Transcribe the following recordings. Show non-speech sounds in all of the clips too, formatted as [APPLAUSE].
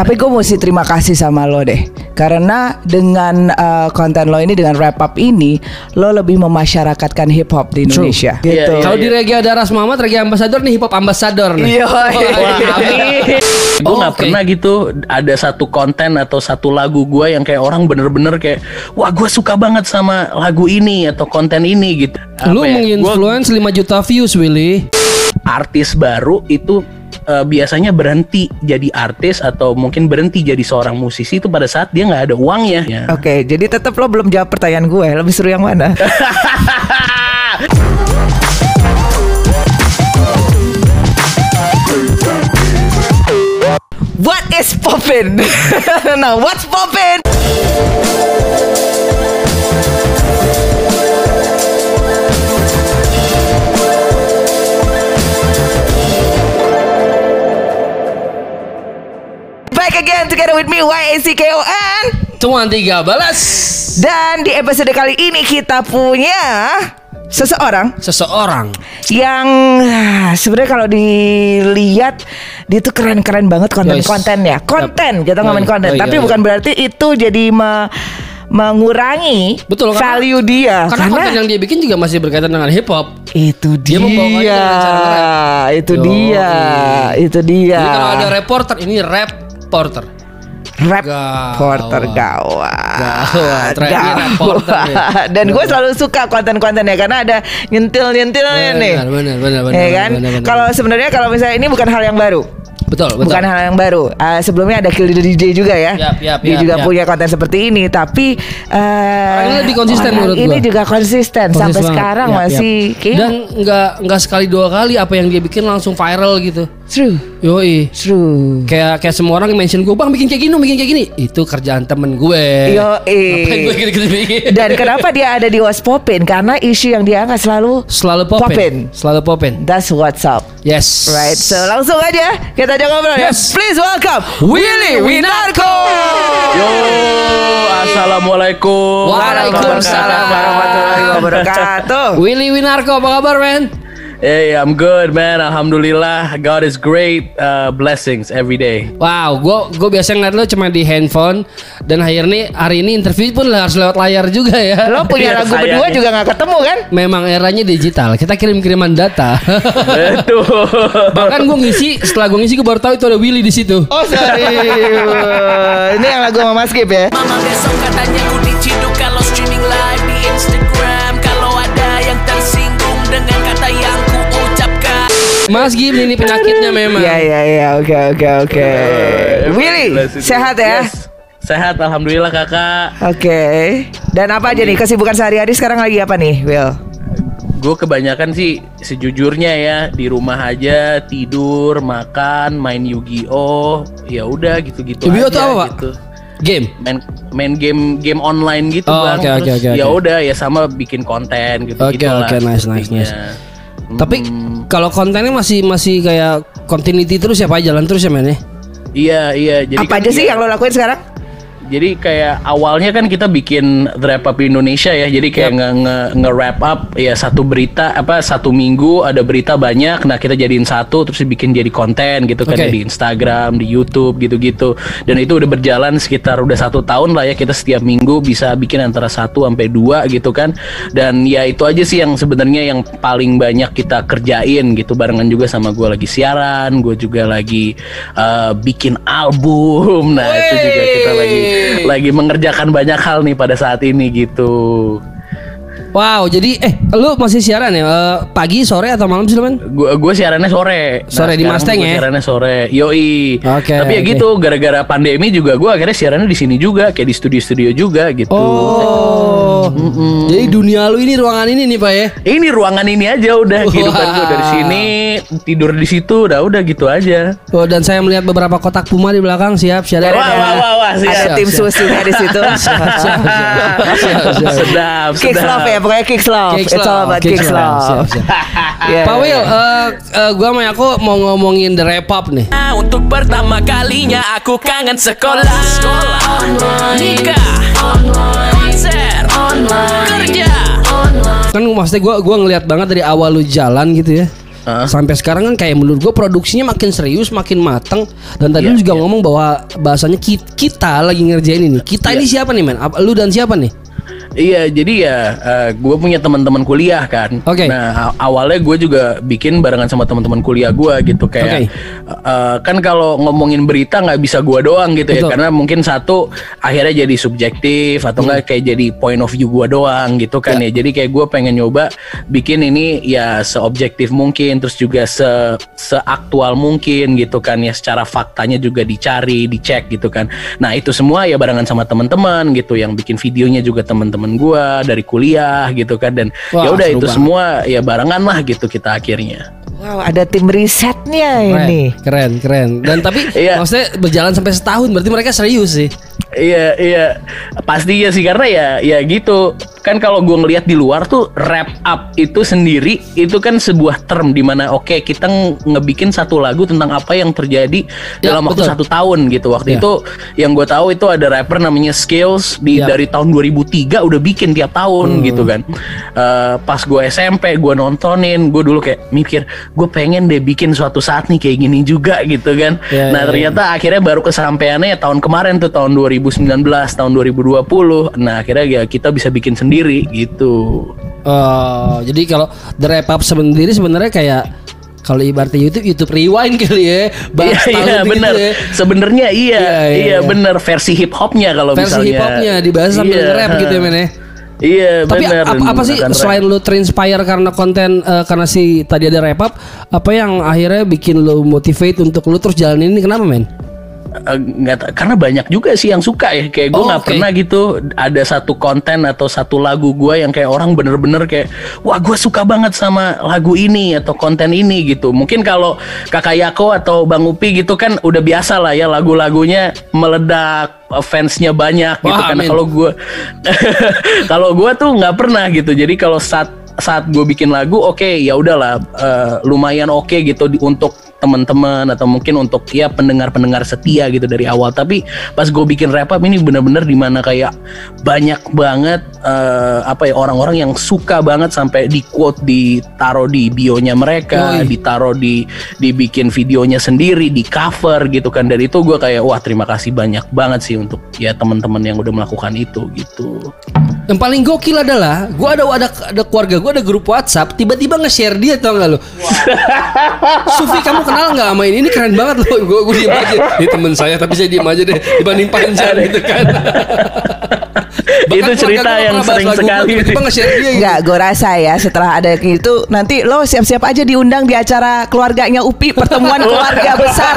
Tapi gue mesti terima kasih sama lo deh Karena dengan uh, konten lo ini Dengan wrap up ini Lo lebih memasyarakatkan hip hop di True. Indonesia Iya, Gitu iya. Kalau di Regi ada Ras Muhammad, Regi Ambassador nih hip hop ambassador nih. Iya, iya. Wah, [LAUGHS] amin. gue nggak pernah gitu ada satu konten atau satu lagu gue yang kayak orang bener-bener kayak wah gue suka banget sama lagu ini atau konten ini gitu. Lu Apa ya, gua- menginfluence 5 juta views, Willy. Artis baru itu eh, biasanya berhenti jadi artis atau mungkin berhenti jadi seorang musisi itu pada saat dia nggak ada uangnya. Ya. Oke, jadi tetap lo belum jawab pertanyaan gue. Lebih seru yang mana? [LAUGHS] What is poppin? [LAUGHS] nah, what's poppin? Again together with me YACKON Cuman tiga balas. Dan di episode kali ini kita punya seseorang Seseorang. yang ah, sebenarnya kalau dilihat dia tuh keren-keren banget konten-kontennya. Konten, kita ngomongin konten, yoi, tapi yoi. bukan berarti itu jadi me- mengurangi Betul, karena- value dia Karena, konten yang dia bikin juga masih berkaitan dengan hip hop. itu Dia dia, dengan cara nge-rap. itu dia, itu dia. Jadi kalau ada reporter ini rap porter. rap Gawat. porter gawat, nih. Dan gue selalu suka konten-kontennya karena ada nyentil-nyentilnya nih. Benar, benar, benar, benar, Ya kan? Kalau sebenarnya kalau misalnya ini bukan hal yang baru. Betul, betul. Bukan hal yang baru. Uh, sebelumnya ada Kill the DJ juga ya. Yap, yap, Dia yap, juga yap. punya konten seperti ini, tapi uh, Ini lebih konsisten menurut Ini gua. juga konsisten Konsisten sampai banget. sekarang Yap, masih yap. kayak Dan nggak nggak sekali dua kali apa yang dia bikin langsung viral gitu. true, Yoi. true. Kayak kayak semua orang yang mention gue bang bikin kayak gini bikin kayak gini itu kerjaan temen gue. Yo, Ngapain gue gitu-gitu bikin? Dan kenapa dia ada di Was Popin? Karena isu yang dia angkat selalu Selalu popin. Popin. Selalu popin. That's what's up. Yes. Right, so langsung aja kita aja ngobrol ya. Yes. Please welcome Willy Winarko. Yo, assalamualaikum. Waalaikumsalam. warahmatullahi wabarakatuh. Willy Winarko apa kabar men? Hey, I'm good, man. Alhamdulillah, God is great. Uh, blessings every day. Wow, gue gue biasa ngeliat lo cuma di handphone dan akhirnya hari ini interview pun harus lewat layar juga ya. Lo punya Iya, lagu berdua juga nggak ketemu kan? Memang eranya digital. Kita kirim-kiriman data. Betul. Bahkan gue ngisi setelah gue ngisi gue baru tahu itu ada Willy di situ. Oh sorry, ini yang lagu sama Mas Gip ya. Mama besok katanya ku Mas Gim ini penyakitnya memang. Iya iya iya, oke oke oke. Willy, Blessings. sehat ya? Yes. Sehat, alhamdulillah kakak. Oke. Dan apa aja nih kesibukan sehari-hari sekarang lagi apa nih, Will? Gue kebanyakan sih sejujurnya ya di rumah aja tidur, makan, main Yu-Gi-Oh, ya udah gitu-gitu. Yu-Gi-Oh tuh apa, Pak? gitu. Game. Main main game game online gitu Oh, bang. oke, Terus oke, ya udah ya sama bikin konten gitu Oke, oke, nice, nice, nice. Tapi Hmm. kalau kontennya masih masih kayak continuity terus ya Pak jalan terus ya men ya? Iya iya. Jadi apa kan aja sih ya- yang lo lakuin sekarang? Jadi kayak awalnya kan kita bikin wrap up Indonesia ya. Jadi kayak nge, nge, nge wrap up ya satu berita apa satu minggu ada berita banyak. Nah kita jadiin satu terus dibikin jadi konten gitu kan Oke. di Instagram, di YouTube gitu-gitu. Dan itu udah berjalan sekitar udah satu tahun lah ya kita setiap minggu bisa bikin antara satu sampai dua gitu kan. Dan ya itu aja sih yang sebenarnya yang paling banyak kita kerjain gitu barengan juga sama gue lagi siaran, gue juga lagi uh, bikin album. Nah itu juga kita lagi lagi mengerjakan banyak hal nih pada saat ini gitu. Wow, jadi eh lu masih siaran ya Eh, pagi, sore atau malam sih lu men? Gue gue siarannya sore. Sore di sekarang Mustang gua ya? Siarannya sore. Yoi. Oke, Tapi ya oke. gitu gara-gara pandemi juga gue akhirnya siarannya di sini juga kayak di studio-studio juga gitu. Oh, jadi dunia lu ini ruangan ini nih pak ya? Ini ruangan ini aja udah kehidupan gue dari sini tidur di situ udah udah gitu aja. Oh dan saya melihat beberapa kotak puma di belakang siap siap. Wah, wah, wah, wah, siap, ada siap, tim siap. susunya di situ. Sedap, Kicks sedap. love ya, pokoknya kicks love. Kicks It's all about kicks kicks love. love. Siap, siap. [LAUGHS] Yeah. Pak Will, eh eh, gua sama aku mau ngomongin the rap up nih. Nah, Untuk pertama kalinya aku kangen sekolah Nikah Konser Kerja Kan maksudnya gua gua ngeliat banget dari awal lu jalan gitu ya. Hah? sampai sekarang kan kayak menurut gue produksinya makin serius, makin mateng. Dan tadi Iya, lu juga iya. ngomong bahwa bahasanya ki- kita lagi ngerjain ini. Kita ini siapa nih men? Lu dan siapa nih? Iya, jadi ya gue punya teman-teman kuliah kan. Oke. Nah a- awalnya gue juga bikin barengan sama teman-teman kuliah gue gitu kayak Oke. eh, kan kalau ngomongin berita nggak bisa gue doang gitu ya Betul. karena mungkin satu akhirnya jadi subjektif atau enggak kayak jadi point of view gue doang gitu kan ya. Jadi kayak gue pengen nyoba bikin ini ya seobjektif mungkin terus juga se seaktual mungkin gitu kan ya secara faktanya juga dicari, dicek gitu kan. Nah itu semua ya barengan sama teman-teman gitu yang bikin videonya juga teman-teman gua dari kuliah gitu kan dan ya udah itu banget. semua ya barengan lah gitu kita akhirnya. Wow, ada tim risetnya Keren, ini. keren, keren. Dan [LAUGHS] tapi Iya. maksudnya berjalan sampai setahun, berarti mereka serius sih. Iya iya pasti ya sih karena ya ya gitu kan kalau gue ngelihat di luar tuh wrap up itu sendiri itu kan sebuah term di mana oke kita ng- ngebikin satu lagu tentang apa yang terjadi Ya, dalam waktu betul. satu tahun gitu waktu Ya. itu yang gue tahu itu ada rapper namanya Skills di Ya. dari tahun 2003 udah bikin tiap tahun Hmm. gitu kan Eh, pas gue SMP gue nontonin gue dulu kayak mikir gue pengen deh bikin suatu saat nih kayak gini juga gitu kan Ya, nah ya. ternyata akhirnya baru kesampaiannya ya tahun kemarin tuh tahun 2019 tahun 2020 nah akhirnya ya kita bisa bikin sendiri gitu Oh, jadi kalau The Wrap Up sendiri sebenarnya kayak kalau ibaratnya YouTube YouTube Rewind kali ya. bahas Iya iya gitu benar. ya. Sebenarnya iya Iya, iya, iya, iya. benar versi hip hopnya kalau Versi misalnya. hip hopnya dibahas sambil Iya, rap gitu ya men ya. Iya Tapi benar. apa, apa sih selain lu terinspire karena konten eh, karena si tadi ada wrap up, apa yang akhirnya bikin lu motivate untuk lu terus jalanin ini kenapa men? Eh, nggak ta- karena banyak juga sih yang suka ya kayak gue Oh, nggak oke. pernah gitu ada satu konten atau satu lagu gue yang kayak orang bener-bener kayak wah gue suka banget sama lagu ini atau konten ini gitu mungkin kalau kakak Yako atau bang Upi gitu kan udah biasa lah ya lagu-lagunya meledak fansnya banyak gitu Wah, kan amin. kalau gue [LAUGHS] kalau gue tuh nggak pernah gitu jadi kalau saat saat gue bikin lagu oke ya udahlah eh, lumayan oke gitu di, untuk teman-teman atau mungkin untuk ya pendengar-pendengar setia gitu dari awal. Tapi pas gue bikin rap up ini bener-bener di mana kayak banyak banget eh, apa ya orang-orang yang suka banget sampai di quote ditaruh di bionya mereka Yoi. ditaruh di dibikin videonya sendiri di cover gitu kan. Dari itu gue kayak wah terima kasih banyak banget sih untuk ya teman-teman yang udah melakukan itu gitu Yang paling gokil adalah gua ada ada ada keluarga gua ada grup WhatsApp tiba-tiba nge-share dia tau gak lu? Sufi kamu kenal nggak sama ini? Ini keren banget loh. Gua gua diem aja. Ini temen saya tapi saya diem aja deh dibanding panjang gitu kan. [LAUGHS] Bahkan Itu cerita yang sering sekali. Tiba-tiba nge-share dia gitu. Enggak, gue rasa ya setelah ada itu nanti lo siap-siap aja diundang di acara keluarganya Upi pertemuan keluarga besar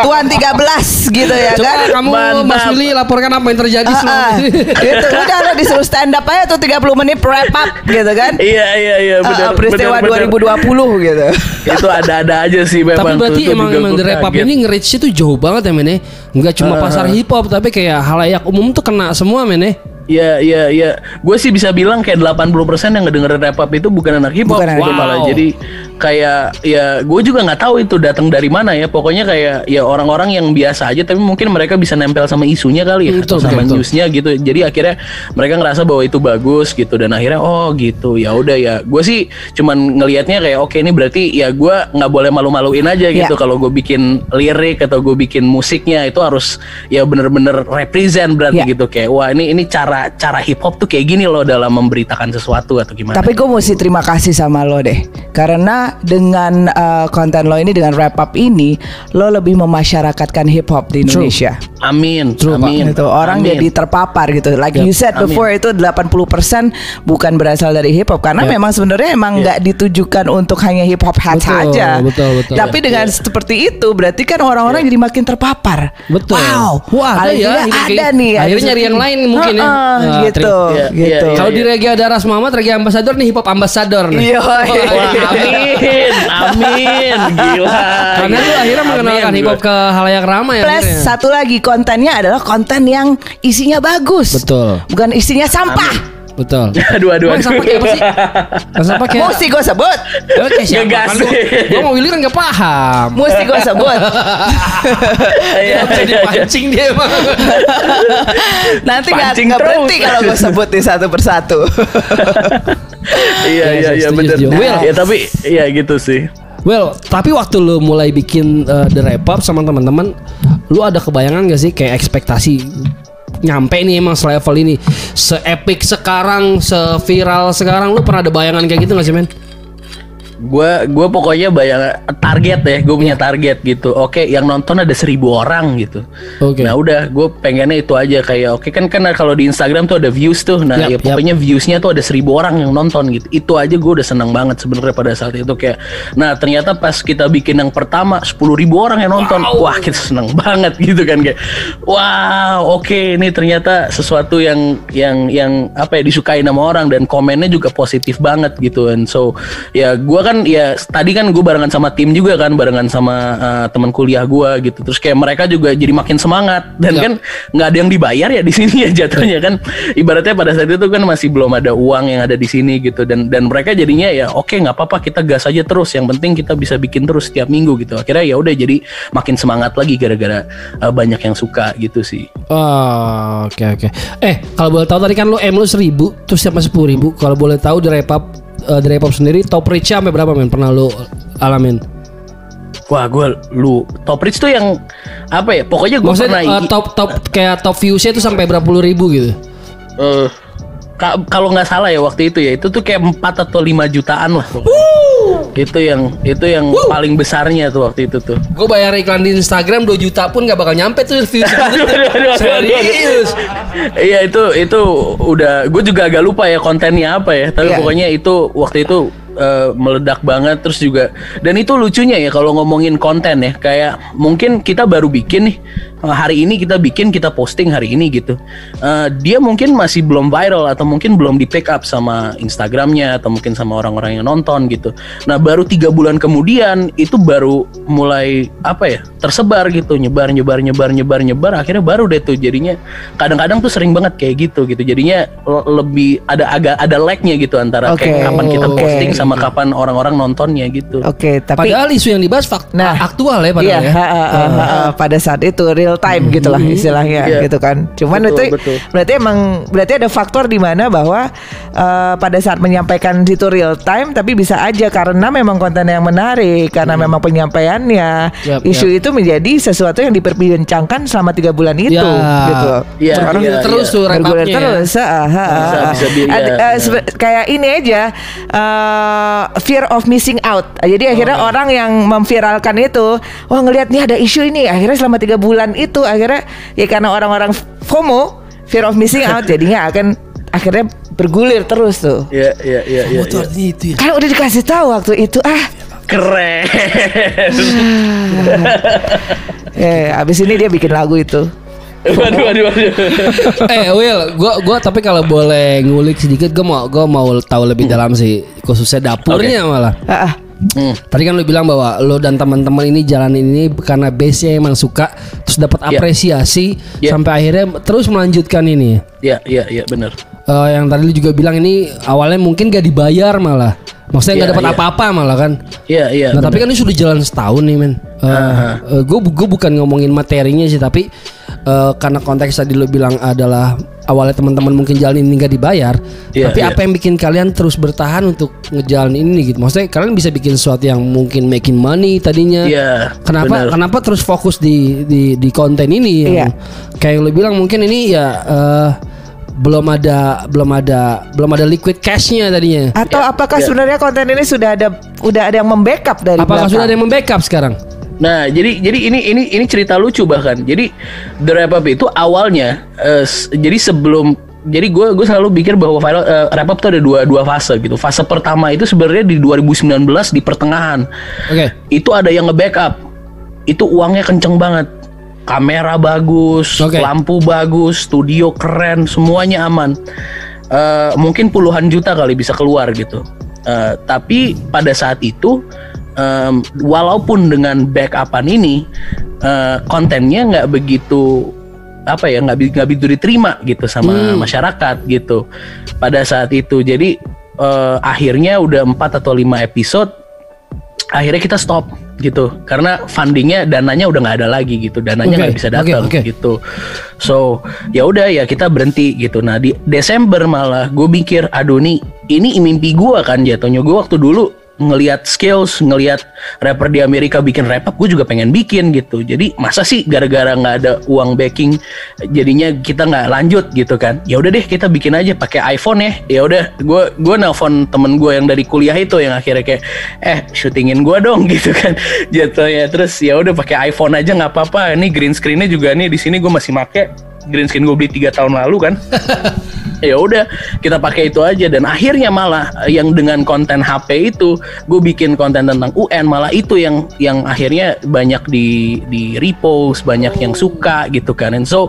Tuan 13 gitu ya Coba kan. kamu Mantap. Mas Willy laporkan apa yang terjadi selama ah. gitu udah lo disuruh stand up aja tuh 30 menit wrap up gitu kan. iya iya iya benar ah, peristiwa benar. 2020 gitu. itu ada-ada aja sih memang Tapi berarti Tuh, emang emang gua The Rap Up ini nge-reach itu jauh banget ya men ya. Nggak cuma Ah, pasar hip hop tapi kayak halayak umum tuh kena semua men ya. Iya iya iya. Gue sih bisa bilang kayak 80% yang ngedengerin rap up itu bukan anak hip hop Bukan anak hop. malah. Wow. Jadi kayak ya gue juga nggak tahu itu datang dari mana ya. Pokoknya kayak ya orang-orang yang biasa aja tapi mungkin mereka bisa nempel sama isunya kali ya Betul, atau sama betul, newsnya gitu. Jadi akhirnya mereka ngerasa bahwa itu bagus gitu dan akhirnya oh gitu ya udah ya. Gue sih cuman ngelihatnya kayak oke ini berarti ya gue nggak boleh malu-maluin aja gitu Ya. kalau gue bikin lirik atau gue bikin musiknya itu harus ya bener-bener represent berarti Ya. gitu kayak wah ini ini cara cara hip hop tuh kayak gini loh dalam memberitakan sesuatu atau gimana Tapi gue mesti terima kasih sama lo deh, karena dengan uh, konten lo ini dengan wrap up ini, lo lebih memasyarakatkan hip hop di True. Indonesia. amin True, amin Gitu, orang amin. jadi terpapar gitu. Like you said Amin. before itu 80% bukan berasal dari hip hop karena Ya. memang sebenarnya emang nggak ditujukan untuk hanya hip hop hats Betul, aja. betul, betul. Tapi dengan seperti itu berarti kan orang-orang jadi makin terpapar. Betul. Wow. Wah, ada ya. Ada nih. Akhirnya ada nyari yang lain mungkin ya. Heeh, Nah, gitu. Iya, iya, gitu. iya. Kalau di Regi ada Ras Muhammad, Regi Ambassador nih hip hop ambassador nih. Iya. Wah, amin amin gila Karena lu akhirnya Amin, mengenalkan hip hop ke halayak ramai Plus akhirnya. satu lagi kontennya adalah konten yang isinya bagus. Betul. Bukan isinya sampah. Betul. [LAUGHS] aduh sama kayak apa sih? Masa pakai Mesti gue sebut. Oke siapa? Ngegas. Kan gua, gua mau Willy kan gak paham. Mesti gue sebut. [LAUGHS] Iya, Gak bisa dipancing dia emang. Nanti nggak Pancing nggak berhenti kalau gue sebut di satu persatu. [LAUGHS] iya iya iya benar ya tapi ya gitu sih Well, tapi waktu lu mulai bikin uh, The Wrap Up sama teman-teman, lu ada kebayangan gak sih kayak ekspektasi nyampe nih emang selevel ini, se-epic sekarang, se-viral sekarang, lu pernah ada bayangan kayak gitu gak sih men? Gua gua pokoknya bayang target ya, gue punya target gitu. Oke, yang nonton ada seribu orang gitu. Oke. Nah udah, gue pengennya itu aja kayak oke kan kan kalau di Instagram tuh ada views tuh. Nah Yap, ya pokoknya viewsnya tuh ada seribu orang yang nonton gitu. Itu aja gue udah seneng banget sebenarnya pada saat itu kayak. Nah ternyata pas kita bikin yang pertama sepuluh ribu orang yang nonton, wah kita seneng banget gitu kan kayak. Wow, oke ini ternyata sesuatu yang yang yang apa ya disukai sama orang dan komennya juga positif banget gitu. And so ya gue kan ya tadi kan gue barengan sama tim juga kan barengan sama uh, teman kuliah gue gitu. Terus kayak mereka juga jadi makin semangat. Dan Ya. kan nggak ada yang dibayar ya di sini ya jatuhnya kan. Ibaratnya pada saat itu kan masih belum ada uang yang ada di sini gitu. Dan dan mereka jadinya ya oke nggak apa-apa kita gas aja terus. Yang penting kita bisa bikin terus setiap minggu gitu. Akhirnya ya udah jadi makin semangat lagi gara-gara uh, banyak yang suka gitu sih. Oh, oke oke. Eh, kalau boleh tahu tadi kan lu M lu 1000 terus siapa 10.000 Kalau boleh tahu The Wrap The Wrap Up sendiri top reach sampai berapa men pernah lu alamin? wah gue lu top reach tuh yang apa ya pokoknya gue pernah eh, top top kayak top viewsnya itu sampai berapa puluh ribu gitu? Eh, ka- kalau nggak salah ya waktu itu ya itu tuh kayak 4 atau 5 jutaan lah. Itu yang itu yang paling besarnya tuh waktu itu tuh. Gue bayar iklan di Instagram 2 juta pun gak bakal nyampe tuh views. [LAUGHS] Serius Iya itu itu udah gue juga agak lupa ya kontennya apa ya tapi Iya. pokoknya itu waktu itu eh, meledak banget terus juga dan itu lucunya ya kalau ngomongin konten ya kayak mungkin kita baru bikin nih hari ini kita bikin kita posting hari ini gitu. Eh, dia mungkin masih belum viral atau mungkin belum di pick up sama Instagramnya atau mungkin sama orang-orang yang nonton gitu. Nah baru tiga bulan kemudian itu baru mulai apa ya tersebar gitu. Nyebar nyebar nyebar nyebar nyebar. Akhirnya baru deh tuh jadinya. Kadang-kadang tuh sering banget kayak gitu gitu. Jadinya le- lebih ada agak ada lag-nya gitu antara Oke, kayak kapan kita posting sama kapan orang-orang nontonnya gitu. Oke, tapi Padahal isu yang dibahas fak- Nah, aktual ya Iya, padahal ya. ha, ha, ha, ha, ha. pada saat itu real time gitulah istilahnya Iya. gitu kan. Cuman Betul, itu betul. berarti emang berarti ada faktor di mana bahwa eh, pada saat menyampaikan itu real time tapi bisa aja karena memang konten yang menarik karena memang penyampaiannya Yap, isu itu menjadi sesuatu yang diperbincangkan selama tiga bulan itu Ya. gitu. Iya, Bergulir iya, terus iya. tuh bergulir ya. terus Bisa, bisa kayak ini aja eh, fear of missing out jadi akhirnya orang yang memviralkan itu wah ngelihat nih ada isu ini akhirnya selama tiga bulan itu akhirnya ya karena orang-orang FOMO fear of missing out [LAUGHS] jadinya akan akhirnya bergulir terus tuh Iya iya iya iya. Oh, itu iya. artinya itu ya kan udah dikasih tahu waktu itu ah Keren. eh [LAUGHS] abis ini dia bikin lagu itu waduh waduh waduh. [LAUGHS] eh Will, gua gua tapi kalau boleh ngulik sedikit, gua mau gua mau tahu lebih dalam sih, khususnya dapurnya malah. ah, ah. Hmm. Tadi kan lu bilang bahwa lu dan teman-teman ini jalanin ini karena base-nya emang suka, terus dapat Iya. apresiasi Iya. sampai akhirnya terus melanjutkan ini. Iya iya iya benar. Eh, yang tadi lu juga bilang ini awalnya mungkin gak dibayar malah, maksudnya nggak Iya, dapat iya. apa-apa malah kan. Iya iya. Nah tapi benar. kan ini sudah jalan setahun nih men. Gue gue bukan ngomongin materinya sih tapi eh, karena konteks tadi lo bilang adalah awalnya teman-teman mungkin jalan ini nggak dibayar. Iya, tapi iya. apa yang bikin kalian terus bertahan untuk ngejalan ini gitu? Maksudnya kalian bisa bikin sesuatu yang mungkin making money tadinya. Iya, Kenapa benar. kenapa terus fokus di di di konten ini? Iya. Yang, Kayak yang lo bilang mungkin ini ya. eh, belum ada belum ada belum ada liquid cashnya tadinya. atau Ya, apakah ya. sebenarnya konten ini sudah ada udah ada yang membackup dari Apakah belakang? sudah ada yang membackup sekarang? Nah, jadi jadi ini ini ini cerita lucu bahkan. Jadi The Wrap Up itu awalnya s- jadi sebelum jadi gue gue selalu pikir bahwa viral eh, wrap up itu ada dua dua fase gitu. Fase pertama itu sebenarnya di 2019 di pertengahan. Oke. Itu ada yang nge-backup. Itu uangnya kenceng banget. Kamera bagus, Oke. lampu bagus, studio keren, semuanya aman. Eh, mungkin puluhan juta kali bisa keluar gitu. Eh, tapi pada saat itu, em, walaupun dengan backupan ini, eh, kontennya nggak begitu apa ya nggak nggak begitu diterima gitu sama masyarakat gitu pada saat itu. Jadi eh, akhirnya udah 4 atau 5 episode akhirnya kita stop gitu. Karena fundingnya dananya udah nggak ada lagi gitu dananya nggak bisa datang oke, oke. gitu. So ya udah ya kita berhenti gitu. Nah di Desember malah gue mikir aduh nih ini mimpi gue kan jatuhnya. Gue waktu dulu ngelihat skills, ngelihat rapper di Amerika bikin rap gue juga pengen bikin gitu. Jadi masa sih gara-gara nggak ada uang backing, jadinya kita nggak lanjut gitu kan? Ya udah deh kita bikin aja pakai iPhone ya. Ya udah, gue gue nelfon temen gue yang dari kuliah itu yang akhirnya kayak eh syutingin gue dong [LAUGHS] gitu kan jatuhnya. Terus ya udah pakai iPhone aja nggak apa-apa. Ini green screennya juga nih di sini gue masih make green screen gue beli tiga tahun lalu kan. [LAUGHS] ya udah kita pakai itu aja. Dan akhirnya malah eh, yang dengan konten HP itu gue bikin konten tentang UN malah itu yang yang akhirnya banyak di di repost banyak yang suka gitu kan. And so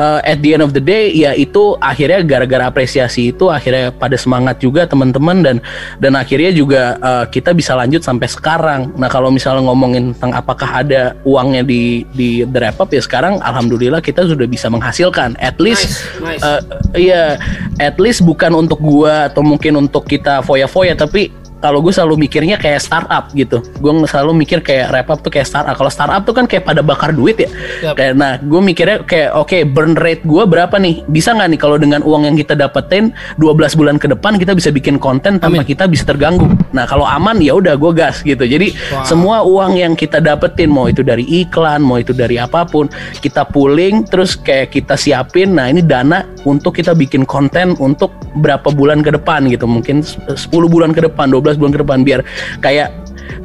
uh, at the end of the day ya itu akhirnya gara-gara apresiasi itu akhirnya pada semangat juga teman-teman dan dan akhirnya juga uh, kita bisa lanjut sampai sekarang. Nah kalau misalnya ngomongin tentang apakah ada uangnya di di The Wrap Up ya sekarang alhamdulillah kita sudah bisa menghasilkan at least Nice, nice. uh, Iya, at least bukan untuk gua atau mungkin untuk kita foya-foya tapi kalau gue selalu mikirnya kayak startup gitu. Gue selalu mikir kayak wrap up tuh kayak startup. Kalau startup tuh kan kayak pada bakar duit ya. Yap. Kayak nah, gue mikirnya kayak oke burn rate gue berapa nih? Bisa nggak nih kalau dengan uang yang kita dapetin 12 bulan ke depan kita bisa bikin konten tanpa Amin. kita bisa terganggu. Nah kalau aman ya udah gue gas gitu. Jadi Wow. semua uang yang kita dapetin mau itu dari iklan, mau itu dari apa pun, kita pooling terus kayak kita siapin. Nah ini dana untuk kita bikin konten untuk berapa bulan ke depan gitu. Mungkin 10 bulan ke depan, 12 bulan ke depan biar kayak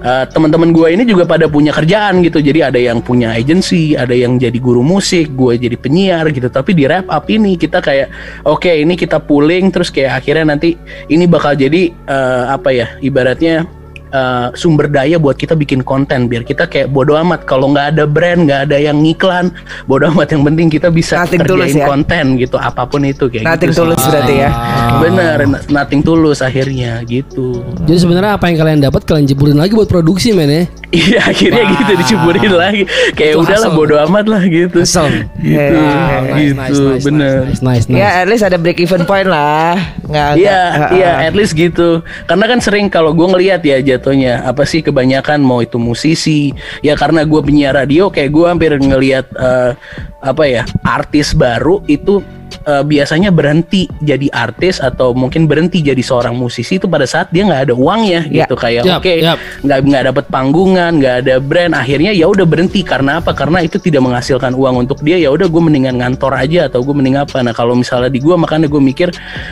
eh, teman-teman gue ini juga pada punya kerjaan gitu. Jadi ada yang punya agency, ada yang jadi guru musik, gue jadi penyiar gitu. Tapi di wrap up ini kita kayak oke ini kita pooling terus kayak akhirnya nanti ini bakal jadi eh, apa ya ibaratnya uh, sumber daya buat kita bikin konten biar kita kayak bodo amat kalau nggak ada brand nggak ada yang ngiklan bodo amat yang penting kita bisa Nothing tulus kerjain ya. konten gitu apa pun itu kayak Nothing gitu tulus sih. berarti ya. bener nothing tulus akhirnya gitu Jadi sebenarnya apa yang kalian dapat kalian jeburin lagi buat produksi men ya. iya akhirnya Wow. gitu diceburin lagi kayak Itu udahlah hustle. bodo amat lah gitu Hustle. gitu Wow, gitu bener Nice, nice, nice. Ya at least ada break even point lah. Nggak Iya, iya, at least gitu. Karena kan sering kalau gue ngelihat ya jatuhnya. Apa sih kebanyakan mau itu musisi, ya karena gue penyiar radio kayak gue hampir ngelihat eh, apa ya artis baru itu eh, biasanya berhenti jadi artis atau mungkin berhenti jadi seorang musisi itu pada saat dia nggak ada uangnya Ya. gitu kayak oke yap. nggak nggak dapat panggungan nggak ada brand akhirnya ya udah berhenti. Karena apa? Karena itu tidak menghasilkan uang untuk dia ya udah gue mendingan ngantor aja atau gue mending apa. Nah kalau misalnya di gue makanya gue mikir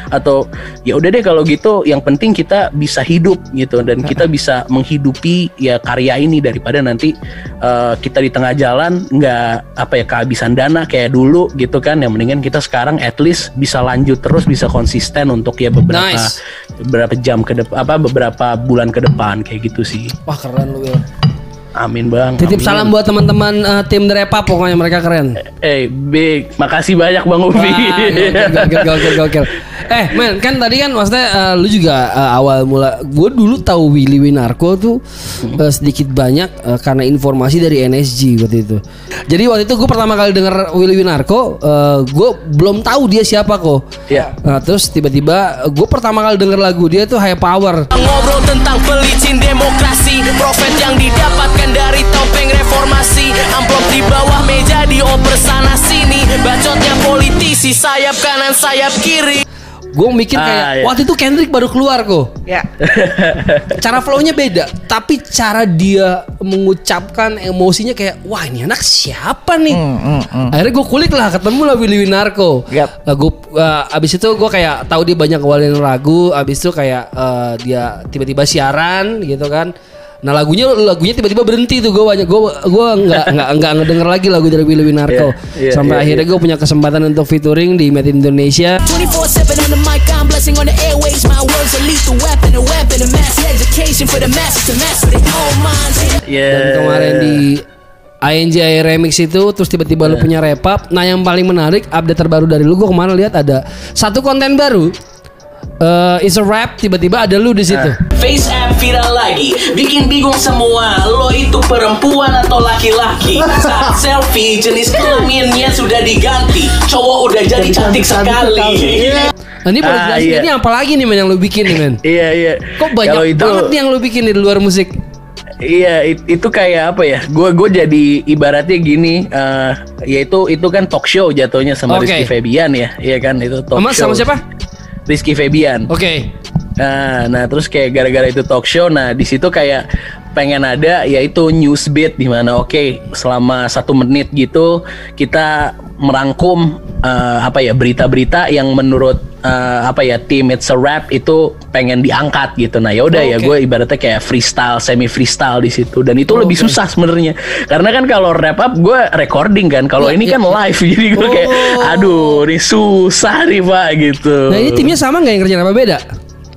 atau ya udah deh kalau gitu yang penting kita bisa hidup gitu dan kita bisa menghidupi ya karya ini daripada nanti eh, kita di tengah jalan nggak apa ya kehabisan dana kayak dulu gitu kan. Yang mendingan kita sekarang at least bisa lanjut terus bisa konsisten untuk ya beberapa Nice. beberapa jam ke depan apa beberapa bulan ke depan kayak gitu sih Wah keren lu Will. Amin bang Titip amin. salam buat teman-teman eh, tim Up, pokoknya mereka keren. eh big makasih banyak bang Ufi Wah, gokil, gokil, gokil, gokil. Eh men kan tadi kan maksudnya eh, lu juga eh, awal mula gue dulu tahu Willy Winarko tuh eh, sedikit banyak eh, karena informasi dari NSG waktu itu. Jadi waktu itu gue pertama kali denger Willy Winarko, gue belum tahu dia siapa kok. ya Nah, terus tiba-tiba gue pertama kali denger lagu dia tuh High Power. Ngobrol tentang pelicin demokrasi. Profet yang didapatkan dari topeng reformasi. Amplop di bawah meja dioper sana sini. Bacotnya politisi sayap kanan sayap kiri Gue mikir Ah, kayak iya. waktu itu Kendrick baru keluar kok. Ya. [LAUGHS] Cara flownya beda, tapi cara dia mengucapkan emosinya kayak wah ini anak siapa nih? Akhirnya gue kulik lah, ketemu lah Willy Winarko. Yap. Lagu eh, abis itu gue kayak tahu dia banyak ngeluarin lagu, abis itu kayak eh, dia tiba-tiba siaran gitu kan. Nah lagunya lagunya tiba-tiba berhenti tuh. Gue banyak gue gue nggak [LAUGHS] nggak nggak ngedenger lagi lagu dari Willy Winarko. Iya, iya, sampai iya, akhirnya gue punya kesempatan untuk featuring di Made in Indonesia. 24-7 on the mic, I'm blessing on the airways. My words are lethal weapon, a weapon, a mass education for the masses to master their own minds ya Dan kemarin di INJI Remix itu terus tiba-tiba lu punya rap up. Nah, yang paling menarik update terbaru dari lu gua kemarin lihat ada satu konten baru. Eh is a rap tiba-tiba ada lu di situ. Face app viral lagi Bikin bingung semua Lo itu perempuan atau laki-laki Saat [LAUGHS] selfie jenis kelaminnya sudah diganti Cowok udah jadi cantik sekali Nah, ini boleh Ah, jelasin iya. ini apa lagi nih men yang lu bikin nih men? iya iya Kok banyak Kalau itu banget nih yang lu bikin nih di luar musik? Iya it- itu kayak apa ya? Gue gue jadi ibaratnya gini, eh yaitu itu kan talk show jatuhnya sama Oke. Rizky Febian ya, iya kan itu talk Sama show. sama siapa? Rizky Febian. Oke. Nah, nah terus kayak gara-gara itu talk show, nah di situ kayak pengen ada yaitu news beat di mana oke selama satu menit gitu kita merangkum eh, apa ya berita-berita yang menurut eh, apa ya tim It's a Rap itu pengen diangkat gitu. Nah ya udah ya Oke. gue ibaratnya kayak freestyle, semi freestyle di situ dan itu lebih susah sebenarnya karena kan kalau rap up gue recording kan, kalau Ya, ini ya. kan live [LAUGHS] jadi gue kayak Oh. aduh ini susah nih pak gitu. Nah ini timnya sama nggak yang kerjaan apa beda?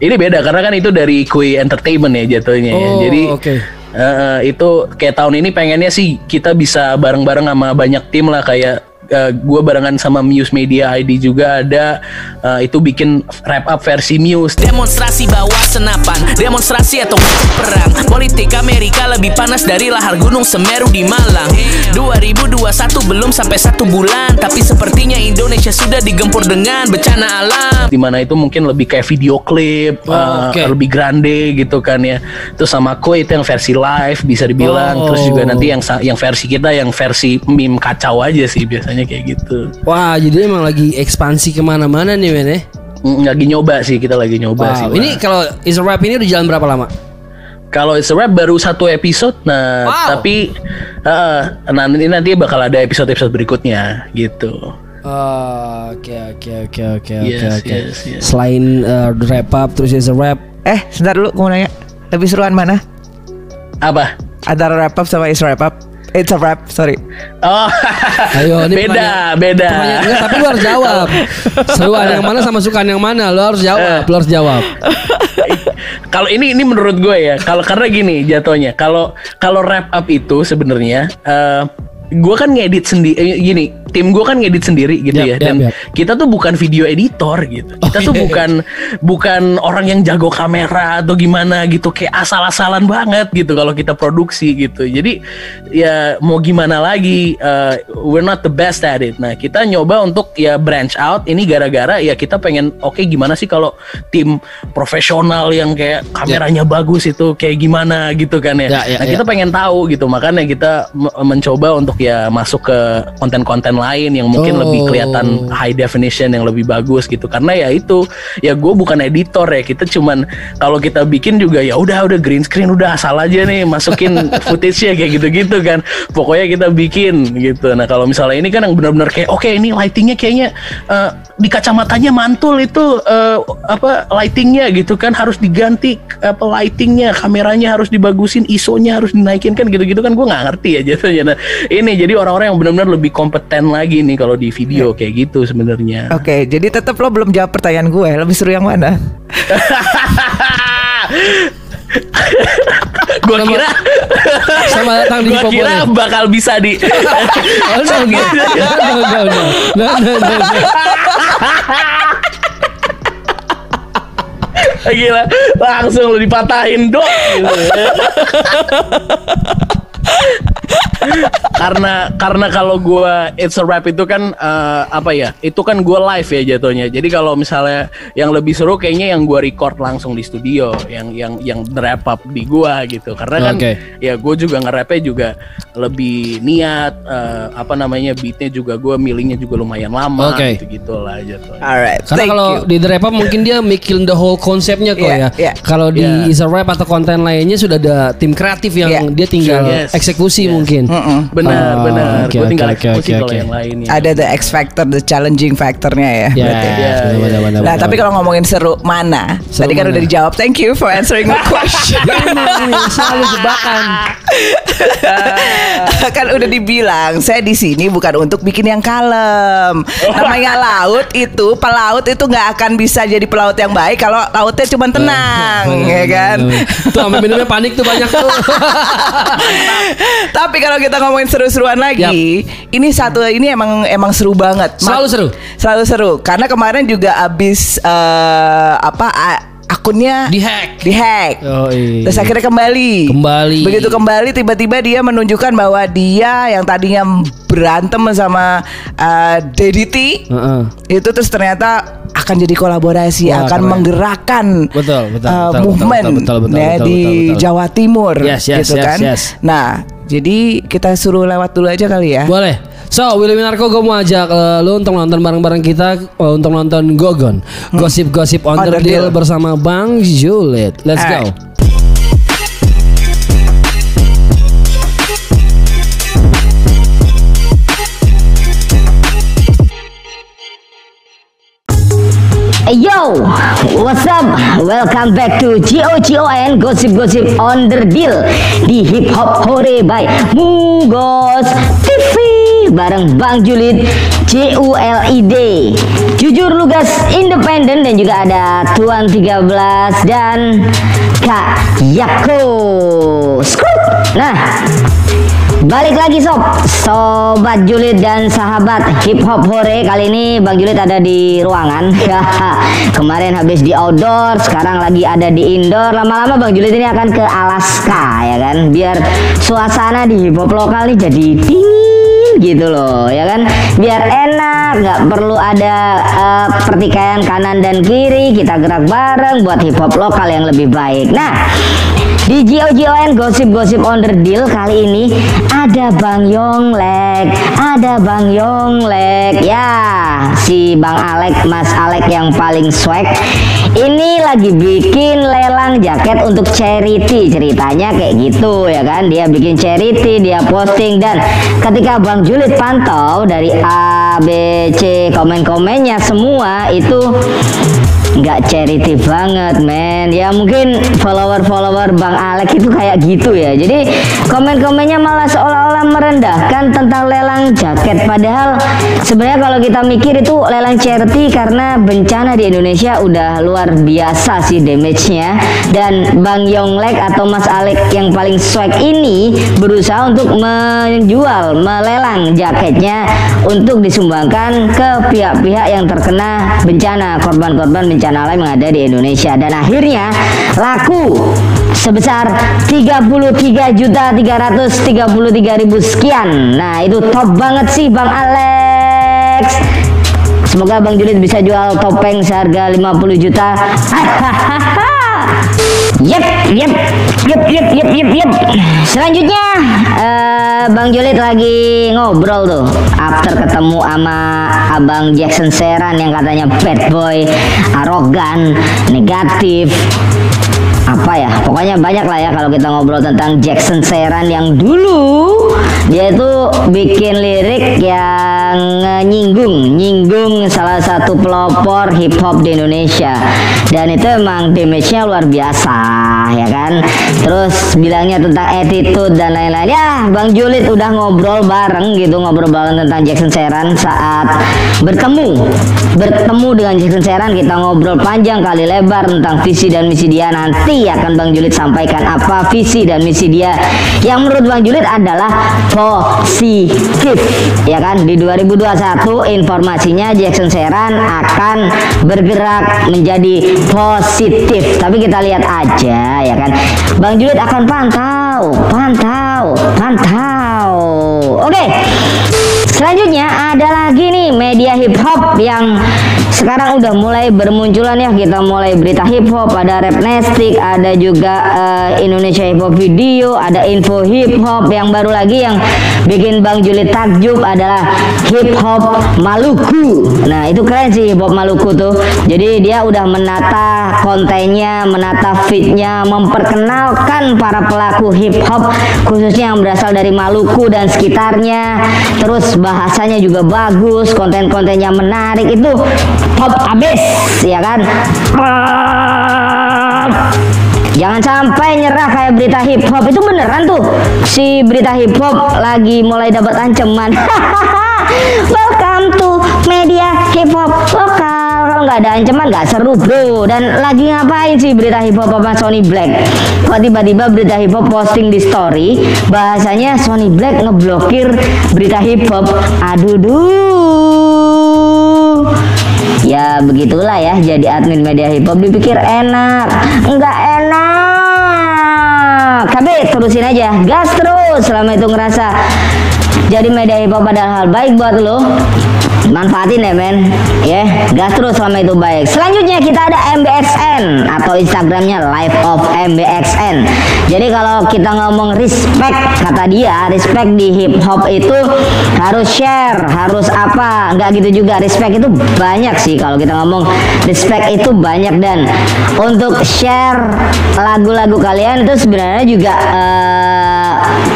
Ini beda karena kan itu dari Kui Entertainment ya jatuhnya ya. Oh, Jadi oke. eh, itu kayak tahun ini pengennya sih kita bisa bareng-bareng sama banyak tim lah kayak gue barengan sama Muse Media ID juga ada eh, itu bikin wrap up versi Muse. Demonstrasi bawa senapan Demonstrasi atau perang Politik Amerika lebih panas dari lahar gunung Semeru di Malang 2021 belum sampai satu bulan Tapi sepertinya Indonesia sudah digempur dengan bencana alam Di mana itu mungkin lebih kayak video klip, Oh, eh, oke. lebih grande gitu kan ya. Terus sama Koi itu yang versi live bisa dibilang. Oh. Terus juga nanti yang sa- yang versi kita yang versi meme kacau aja sih biasanya kayak gitu. Wah jadi emang lagi ekspansi ke mana-mana nih men ya. Mm, Lagi nyoba sih kita lagi nyoba sih. Wow. Wak. Ini kalau is a rap ini udah jalan berapa lama? Kalau It's a Wrap baru satu episode, nah Wow. tapi eh, nanti nanti bakal ada episode-episode berikutnya gitu. Oh, Oke oke oke oke oke. Selain uh, wrap up terus is a rap. Eh, sebentar dulu gue mau nanya. Lebih seruan mana? Apa? Antara wrap up sama is wrap up? It's a wrap, sorry. Oh, Ayo, ini beda, pertanyaan- beda. Pertanyaan, enggak, tapi lu harus jawab. [LAUGHS] Seruan yang mana sama sukaan yang mana? Lu harus jawab. Lu harus jawab. [LAUGHS] kalau ini ini menurut gue ya, kalau karena gini jatuhnya, kalau kalau wrap up itu sebenarnya eh gue kan ngedit sendiri gini tim gue kan ngedit sendiri gitu Yap, ya dan yap. kita tuh bukan video editor gitu. Kita Oh, tuh iya. bukan bukan orang yang jago kamera atau gimana gitu kayak asal-asalan banget gitu kalau kita produksi gitu. Jadi ya mau gimana lagi eh, we're not the best at it. Nah kita nyoba untuk ya branch out. Ini gara-gara ya kita pengen oke gimana sih kalau tim profesional yang kayak kameranya bagus itu kayak gimana gitu kan ya, Ya, ya, nah kita pengen tahu gitu. Makanya kita mencoba untuk ya masuk ke konten-konten lain yang mungkin Oh. lebih kelihatan high definition yang lebih bagus gitu. Karena ya itu ya gue bukan editor ya. Kita cuman kalau kita bikin juga ya udah udah green screen udah asal aja nih masukin [LAUGHS] footage-nya kayak gitu-gitu kan. Pokoknya kita bikin gitu. Nah kalau misalnya ini kan yang benar-benar kayak oke ini lightingnya kayaknya eh, di kacamatanya mantul itu eh, apa lightingnya gitu kan. Harus diganti apa lightingnya kameranya harus dibagusin ISO-nya harus dinaikin kan gitu-gitu kan. Gue nggak ngerti ya jatuhnya. Nah, ini jadi orang-orang yang benar-benar lebih kompeten lagi nih kalau di video kayak gitu sebenarnya Oke, jadi tetap lo belum jawab pertanyaan gue. Lebih seru yang mana? [LAUGHS] gua kira Sama datang di gua kira Popolnya. bakal bisa di [LAUGHS] Oh, no, no. No, no, no. No, no, no, no. gila langsung lu dipatahin dong [LAUGHS] gitu. Karena karena kalau gua it's a rap itu kan eh, apa ya itu kan gua live ya jatuhnya jadi kalau misalnya yang lebih seru kayaknya yang gua record langsung di studio yang yang yang wrap up di gua gitu karena kan Oke. ya gue juga nge-rapnya juga lebih niat eh, apa namanya beatnya juga gua milihnya juga lumayan lama Oke. gitu gitulah jatuhnya Alright, Karena kalau di The Rap Up mungkin dia mikirin the whole konsepnya kok Iya, ya. iya. Kalau di Iya. Is a Rap atau konten lainnya sudah ada tim kreatif yang Iya. dia tinggal Yes. eksekusi Yes. Mungkin. benar Oh, benar oke, gue tinggal oke, eksekusi oke, kalau yang lainnya Ada the X factor, the challenging factornya ya. Ya, berarti. Iya, benar, iya. benar, benar, Nah, tapi kalau ngomongin seru mana? Seru Tadi kan mana? udah dijawab. Thank you for answering my question. [LAUGHS] Selalu jebakan. [LAUGHS] kan udah dibilang saya di sini bukan untuk bikin yang kalem. Namanya laut itu pelaut itu nggak akan bisa jadi pelaut yang baik kalau lautnya cuma tenang, [LAUGHS] ya kan? Tuh minumnya panik tuh banyak tuh. Tapi kalau kita ngomongin seru-seruan lagi, ini satu ini emang emang seru banget. Selalu seru? Selalu seru. Karena kemarin juga abis eh, apa akunnya Dihack. dihack. Oh, iya. Terus akhirnya kembali. Kembali. Begitu kembali tiba-tiba dia menunjukkan bahwa dia yang tadinya berantem sama uh, Daddy T Heeh. itu terus ternyata akan jadi kolaborasi, Wah, akan keren. menggerakkan Betul, betul, uh, betul, movement betul, betul, betul, ya, betul, di betul, betul. Jawa Timur Yes, yes, gitu yes, kan. yes. Nah, jadi kita suruh lewat dulu aja kali ya. Boleh. So, Willy Minarko gue mau ajak eh, lu untuk nonton bareng-bareng kita eh, untuk nonton Gogon. Gosip-gosip on the On the deal deal. bersama Bang Juliet. Let's go. Alright. Hey yo, what's up? Welcome back to GOGON Gosip Gosip on the Deal di Hip Hop Hore by Mugos TV bareng Bang Julid JULID. Jujur lugas independen dan juga ada Tuan 13 dan Kak Yako. Skrup. Nah, Balik lagi sob, sobat Julid dan sahabat hip hop hore kali ini Bang Julid ada di ruangan. [LAUGHS] Kemarin habis di outdoor, sekarang lagi ada di indoor. Lama-lama Bang Julid ini akan ke Alaska ya kan, biar suasana di hip hop lokal nih jadi dingin gitu loh ya kan, biar enak, nggak perlu ada eh, pertikaian kanan dan kiri. Kita gerak bareng buat hip hop lokal yang lebih baik. Nah. Di GOGON gosip-gosip on deal kali ini ada Bang Yonglek, ada Bang Yonglek. Ya, si Bang Alek, Mas Alek yang paling swag. Ini lagi bikin lelang jaket untuk charity. Ceritanya kayak gitu ya kan. Dia bikin charity, dia posting dan ketika Bang Julid pantau dari A, B, C komen-komennya semua itu nggak charity banget men. Ya mungkin follower-follower Bang Alek itu kayak gitu ya. Jadi komen-komennya malah seolah-olah merendahkan tentang lelang jaket. Padahal sebenarnya kalau kita mikir itu lelang charity karena bencana di Indonesia udah luar biasa sih damage-nya. Dan Bang Yonglek atau Mas Alek yang paling swag ini berusaha untuk menjual melelang jaketnya untuk disumbangkan ke pihak-pihak yang terkena bencana korban-korban bencana alam yang ada di Indonesia. Dan akhirnya laku sebesar 33 juta 333 ribu sekian. Nah itu top banget sih Bang Alex. Semoga Bang Julid bisa jual topeng seharga 50 juta. [LAUGHS] Yep, yep, yep, yep, yep, yep, yep. Selanjutnya, eh, Bang Julid lagi ngobrol tuh. After ketemu sama Abang Jackson Seran yang katanya bad boy, arogan, negatif, apa ya? Pokoknya banyak lah ya kalau kita ngobrol tentang Jackson Seran yang dulu dia itu bikin lirik yang eh, nyinggung nyinggung salah satu pelopor hip hop di Indonesia. Dan itu emang damage-nya luar biasa ya kan? Terus bilangnya tentang attitude dan lain-lain. Ya Bang Julid udah ngobrol bareng gitu ngobrol bareng tentang Jackson Seran saat bertemu. Bertemu dengan Jackson Seran kita ngobrol panjang kali lebar tentang visi dan misi dia nanti akan Bang Julid sampaikan apa visi dan misi dia. Yang menurut Bang Julid adalah positif ya kan? Di 2021 informasinya Jackson Seran akan bergerak menjadi positif. Tapi kita lihat aja ya kan? Bang Julid akan pantau pantau pantau. Oke Selanjutnya ada lagi nih media hip hop yang sekarang udah mulai bermunculan ya kita mulai berita hip hop ada rap nestik ada juga eh, Indonesia hip hop video ada info hip hop yang baru lagi yang bikin Bang Juli takjub adalah hip hop Maluku. Nah itu keren sih hip hop Maluku tuh. Jadi dia udah menata kontennya menata fitnya memperkenalkan para pelaku hip hop khususnya yang berasal dari Maluku dan sekitarnya. Terus bahasanya juga bagus konten-kontennya menarik. Itu top abis ya kan Jangan sampai nyerah kayak berita hip hop itu beneran tuh si berita hip hop lagi mulai dapat ancaman. [LAUGHS] Welcome to media hip hop lokal. Kalau nggak ada ancaman nggak seru bro. Dan lagi ngapain sih berita hip hop apa Sony Black? Kok tiba-tiba berita hip hop posting di story bahasanya Sony Black ngeblokir berita hip hop. Aduh duh. Ya begitulah ya jadi admin media hip hop dipikir enak. Enggak enak. KB terusin aja gas terus. Selama itu ngerasa jadi media hip hop adalah hal baik buat lo manfaatin ya men ya gas terus selama itu baik. Selanjutnya kita ada MBXN atau Instagramnya Life of MBXN jadi kalau kita ngomong respect kata dia respect di hip hop itu harus share harus apa nggak gitu juga. Respect itu banyak sih kalau kita ngomong. Respect itu banyak dan untuk share lagu-lagu kalian itu sebenarnya juga eh,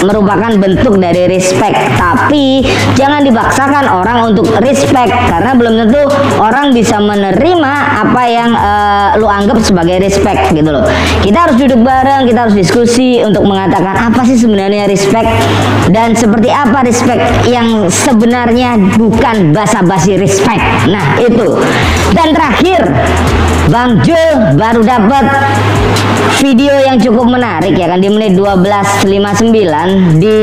merupakan bentuk dari respect. Tapi jangan dipaksakan orang untuk respect karena belum tentu orang bisa menerima apa yang eh, lu anggap sebagai respect gitu loh. Kita harus duduk bareng kita harus diskusi untuk mengatakan apa sih sebenarnya respect dan seperti apa respect yang sebenarnya bukan basa-basi respect. Nah itu dan terakhir Bang Jul baru dapat video yang cukup menarik ya kan di menit 12.59 di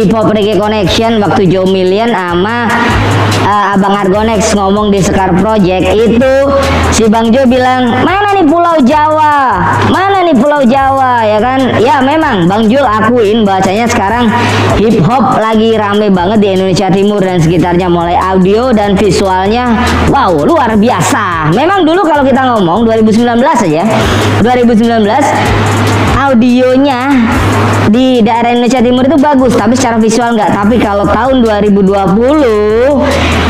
Hip Hop Reggae Connection waktu Joe Million sama uh, Abang Argonex ngomong di Sekar Project. Itu si Bang Jo bilang mana nih Pulau Jawa? Mana nih Pulau Jawa? Ya kan? Ya memang Bang Jul akuin bahasanya sekarang hip hop lagi rame banget di Indonesia Timur dan sekitarnya. Mulai audio dan visualnya wow luar biasa. Memang dulu kalau kita ngomong 2019 aja 2019 audionya di daerah Indonesia Timur itu bagus tapi secara visual enggak tapi kalau tahun 2020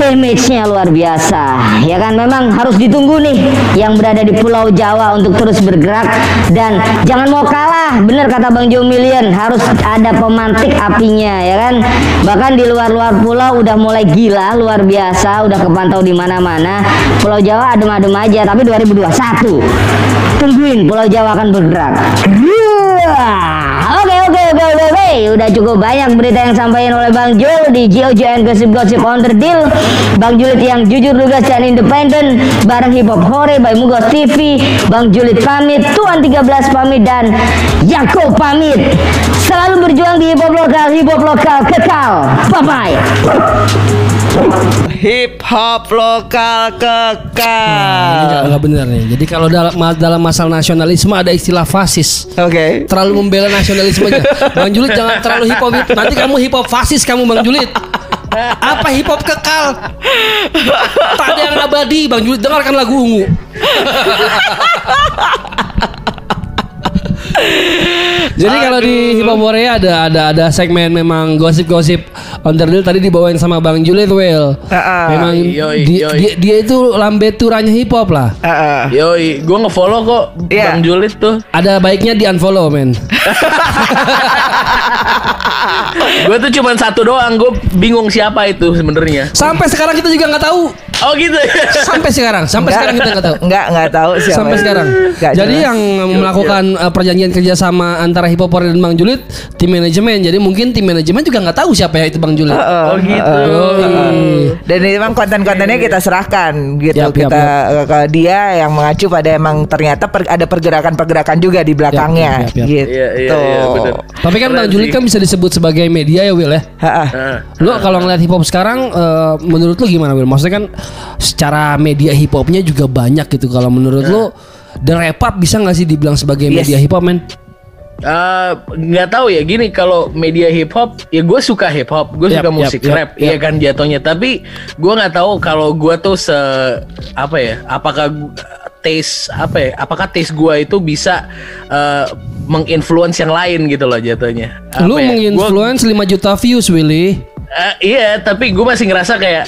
damage-nya luar biasa. Ya kan? Memang harus ditunggu nih yang berada di Pulau Jawa untuk terus bergerak. Dan jangan mau kalah. Bener kata Bang Jo Million harus ada pemantik apinya ya kan? Bahkan di luar-luar pulau udah mulai gila luar biasa udah kepantau di mana-mana. Pulau Jawa adem-adem aja tapi 2021 tungguin Pulau Jawa akan bergerak Oke oke oke oke oke. Udah cukup banyak berita yang sampaikan oleh Bang Jul di GOJN Gosip Gosip on deal. Bang Julit yang jujur lugas dan independen. Bareng Hip Hop Hore by Mugos TV Bang Julit pamit Tuan 13 pamit dan Jako pamit. Selalu berjuang di hip hop lokal hip hop lokal kekal. Bye bye Hip hop lokal kekal. nggak benar nih. Jadi kalau dalam dalam masalah nasionalisme ada istilah fasis. Oke. Terlalu membela nasionalisme aja. Bang Julit jangan terlalu hip hop. Nanti kamu hip hop fasis kamu Bang Julit. Apa hip hop kekal? Tak ada yang abadi Bang Julit dengarkan lagu ungu. [LAUGHS] Jadi kalau di Hip Hop Korea ada ada ada segmen memang gosip-gosip underdeal tadi dibawain sama Bang Juliet Well. Heeh. Memang Yoi, dia, yoi. dia dia itu lambe turanya hip hop lah. Heeh. Yoi, gue ngefollow kok Iya. Bang Julit tuh. Ada baiknya di unfollow men. [LAUGHS] gue tuh cuman satu doang. Gue bingung siapa itu sebenarnya. Sampai sekarang kita juga nggak tahu. Oh gitu ya. [LAUGHS] Sampai sekarang, sampai sekarang kita nggak tahu. Enggak, enggak tahu siapa. Sampai itu. sekarang. Nggak Jadi jelas. yang melakukan uh, perjanjian kerjasama antara Hip Hop dan Bang Julit tim manajemen. Jadi mungkin tim manajemen juga nggak tahu siapa ya itu Bang Julit. Heeh, Oh gitu. Yoi. Dan ini memang konten-kontennya kita serahkan gitu Yap, yap, kita ke dia yang mengacu pada emang ternyata per- ada pergerakan-pergerakan juga di belakangnya Yap, yap, yap, yap. gitu. Iya, iya, iya, bener. Tapi kan Bang Julit sih. kan bisa disebut sebagai media ya Will ya. Nah, Lu kalau ngeliat hip hop sekarang eh, menurut lu gimana Will? Maksudnya kan secara media hip hopnya juga banyak gitu. Kalau menurut lu The Rap Up bisa nggak sih dibilang sebagai Yes. media hip hop men? eh, nggak tahu ya gini kalau media hip hop ya gue suka hip hop gue Yap, suka musik yap, rap yap. iya kan jatuhnya tapi gue nggak tahu kalau gue tuh se apa ya apakah taste apa ya apakah taste gue itu bisa eh, menginfluence yang lain gitu loh jatuhnya Apa Lu ya, gua- menginfluence 5 juta views Willy. Eh, iya, tapi gue masih ngerasa kayak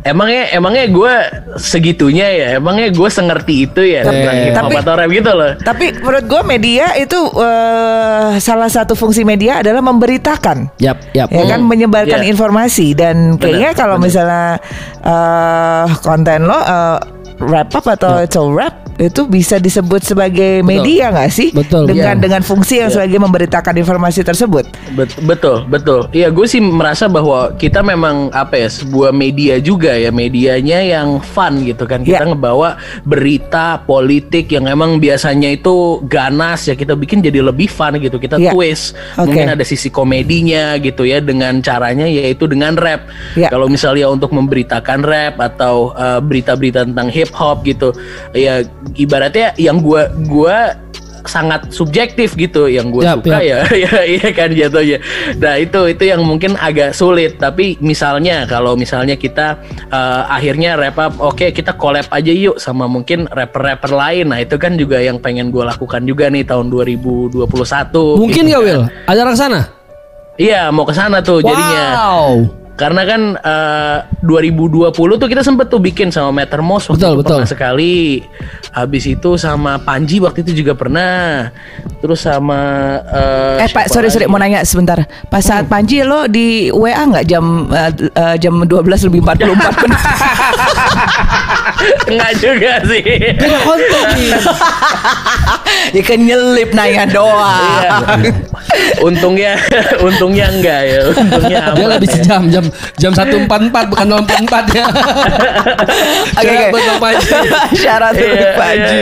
emangnya emangnya gue segitunya ya, emangnya gue sengerti itu ya tentang hip hop Tapi- rap gitu loh. Tapi menurut gue media itu eh, salah satu fungsi media adalah memberitakan. Yap, yap. ya kan menyebarkan Iya. informasi dan kayaknya kalau misalnya eh, konten lo eh, wrap up atau cow rap itu bisa disebut sebagai media nggak sih Betul, dengan iya. dengan fungsi yang sebagai memberitakan informasi tersebut Bet- betul, betul. Iya, gue sih merasa bahwa kita memang apa ya sebuah media juga ya, medianya yang fun gitu kan. Kita Iya. ngebawa berita politik yang emang biasanya itu ganas ya kita bikin jadi lebih fun gitu. Kita Iya. twist. Oke. Mungkin ada sisi komedinya gitu ya dengan caranya yaitu dengan rap. Iya. Kalau misalnya untuk memberitakan rap atau uh, berita-berita tentang hip hop gitu, ya ibaratnya yang gua gua sangat subjektif gitu yang gue Yap, suka ya [LAUGHS] ya iya kan jatuhnya nah itu itu yang mungkin agak sulit tapi misalnya kalau misalnya kita eh, akhirnya rap up oke kita collab aja yuk sama mungkin rapper-rapper lain nah itu kan juga yang pengen gue lakukan juga nih tahun 2021 Mungkin gitu gak kan. Will? Ada arah sana? iya mau ke sana tuh jadinya Wow. Karena kan eh, 2020 tuh kita sempet tuh bikin sama Mattermost waktu Betul, itu betul. pernah sekali. Habis itu sama Panji waktu itu juga pernah. Terus sama Eh eh, Pak, sorry sorry lagi? mau nanya sebentar. Pas saat Panji lo di WA nggak jam eh, eh, jam 12 lebih 44 menit? Enggak juga sih. Beda konten nih. [LAUGHS] ya kan nyelip nanya doang. Iya. untungnya [LAUGHS] untungnya enggak ya. Untungnya Dia aman. lebih ya. sejam jam jam 144 bukan 044 ya. Oke Syarat oke. buat Bang Panji. [LAUGHS] Syarat Iya, untuk Panji.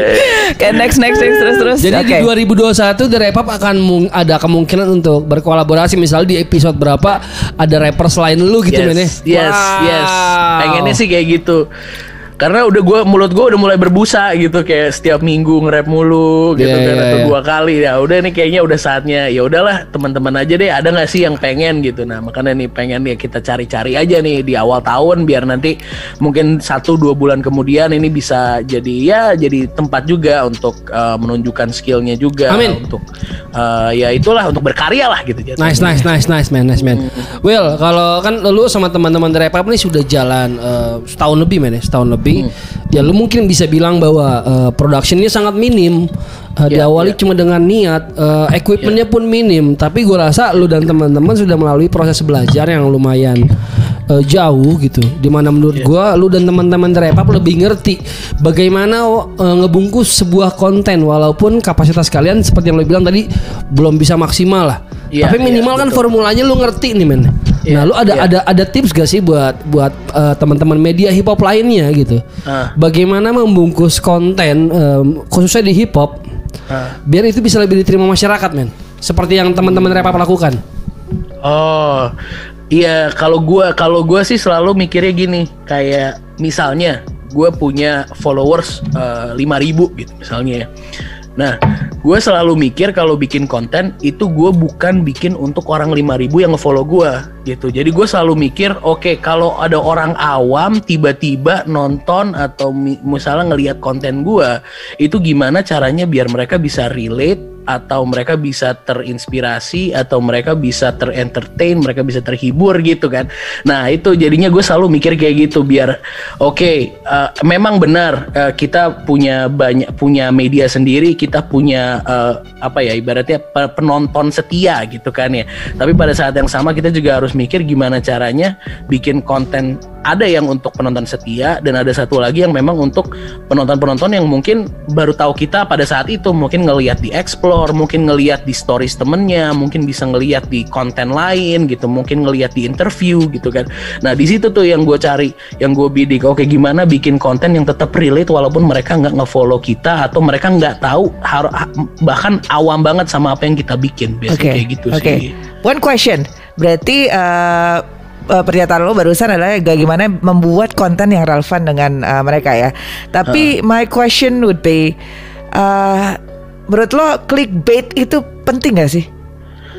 Oke next next next terus terus. Jadi Oke. di 2021 The Rap Up akan ada kemungkinan untuk berkolaborasi misalnya di episode berapa ada rapper selain lu gitu yes, men ya. Yes, Wow. yes. Pengennya sih kayak gitu. Karena udah gua mulut gua udah mulai berbusa gitu kayak setiap minggu nge-rap mulu gitu Iya, kan iya, atau iya. dua kali ya udah nih kayaknya udah saatnya ya udahlah teman-teman aja deh ada nggak sih yang pengen gitu nah makanya nih pengen ya kita cari-cari aja nih di awal tahun biar nanti mungkin satu dua bulan kemudian ini bisa jadi ya jadi tempat juga untuk uh, menunjukkan skillnya juga Amin. untuk uh, ya itulah untuk berkarya lah gitu jatuhnya. Nice, nice, nice, nice, man, nice, man. Will, kalau kan lu sama teman-teman The Rap Up nih sudah jalan eh, setahun lebih, man, ya, setahun lebih. Ya lu mungkin bisa bilang bahwa eh, productionnya sangat minim. Eh, Ya, diawali ya. cuma dengan niat, eh, equipmentnya pun minim. Tapi gua rasa lu dan teman-teman sudah melalui proses belajar yang lumayan eh, jauh gitu. Di mana menurut gua lu dan teman-teman Up lebih ngerti bagaimana eh, ngebungkus sebuah konten walaupun kapasitas kalian seperti yang lu bilang tadi belum bisa maksimal lah. Iya, Tapi minimal iya, kan betul. formulanya lu ngerti nih men. Iya, nah, lu ada iya. ada ada tips gak sih buat buat eh, teman-teman media hip hop lainnya gitu. Ah. Bagaimana membungkus konten em, khususnya di hip hop Ah. biar itu bisa lebih diterima masyarakat men. Seperti yang teman-teman rap lakukan. Oh, iya kalau gua kalau gua sih selalu mikirnya gini, kayak misalnya gua punya followers eh, lima ribu gitu misalnya ya. Nah, gue selalu mikir kalau bikin konten itu gue bukan bikin untuk orang 5000 yang ngefollow gue gitu. Jadi gue selalu mikir, oke kalau ada orang awam tiba-tiba nonton atau mi- misalnya ngelihat konten gue, itu gimana caranya biar mereka bisa relate atau mereka bisa terinspirasi atau mereka bisa terentertain, mereka bisa terhibur gitu kan. Nah itu jadinya gue selalu mikir kayak gitu biar oke eh, memang benar eh, kita punya banyak punya media sendiri, kita punya eh, apa ya ibaratnya pe- penonton setia gitu kan ya. Tapi pada saat yang sama kita juga harus mikir gimana caranya bikin konten ada yang untuk penonton setia dan ada satu lagi yang memang untuk penonton-penonton yang mungkin baru tahu kita pada saat itu mungkin ngelihat di explore, mungkin ngelihat di stories temennya, mungkin bisa ngelihat di konten lain gitu, mungkin ngelihat di interview gitu kan. Nah di situ tuh yang gue cari, yang gue bidik, oke gimana bikin konten yang tetap relate walaupun mereka nggak ngefollow kita atau mereka nggak tahu bahkan awam banget sama apa yang kita bikin, biasanya Oke. kayak gitu Oke. sih. One question. Berarti eh, eh, pernyataan lo barusan adalah bagaimana membuat konten yang relevan dengan eh, mereka ya. Tapi my question would be eh, menurut lo clickbait itu penting gak sih?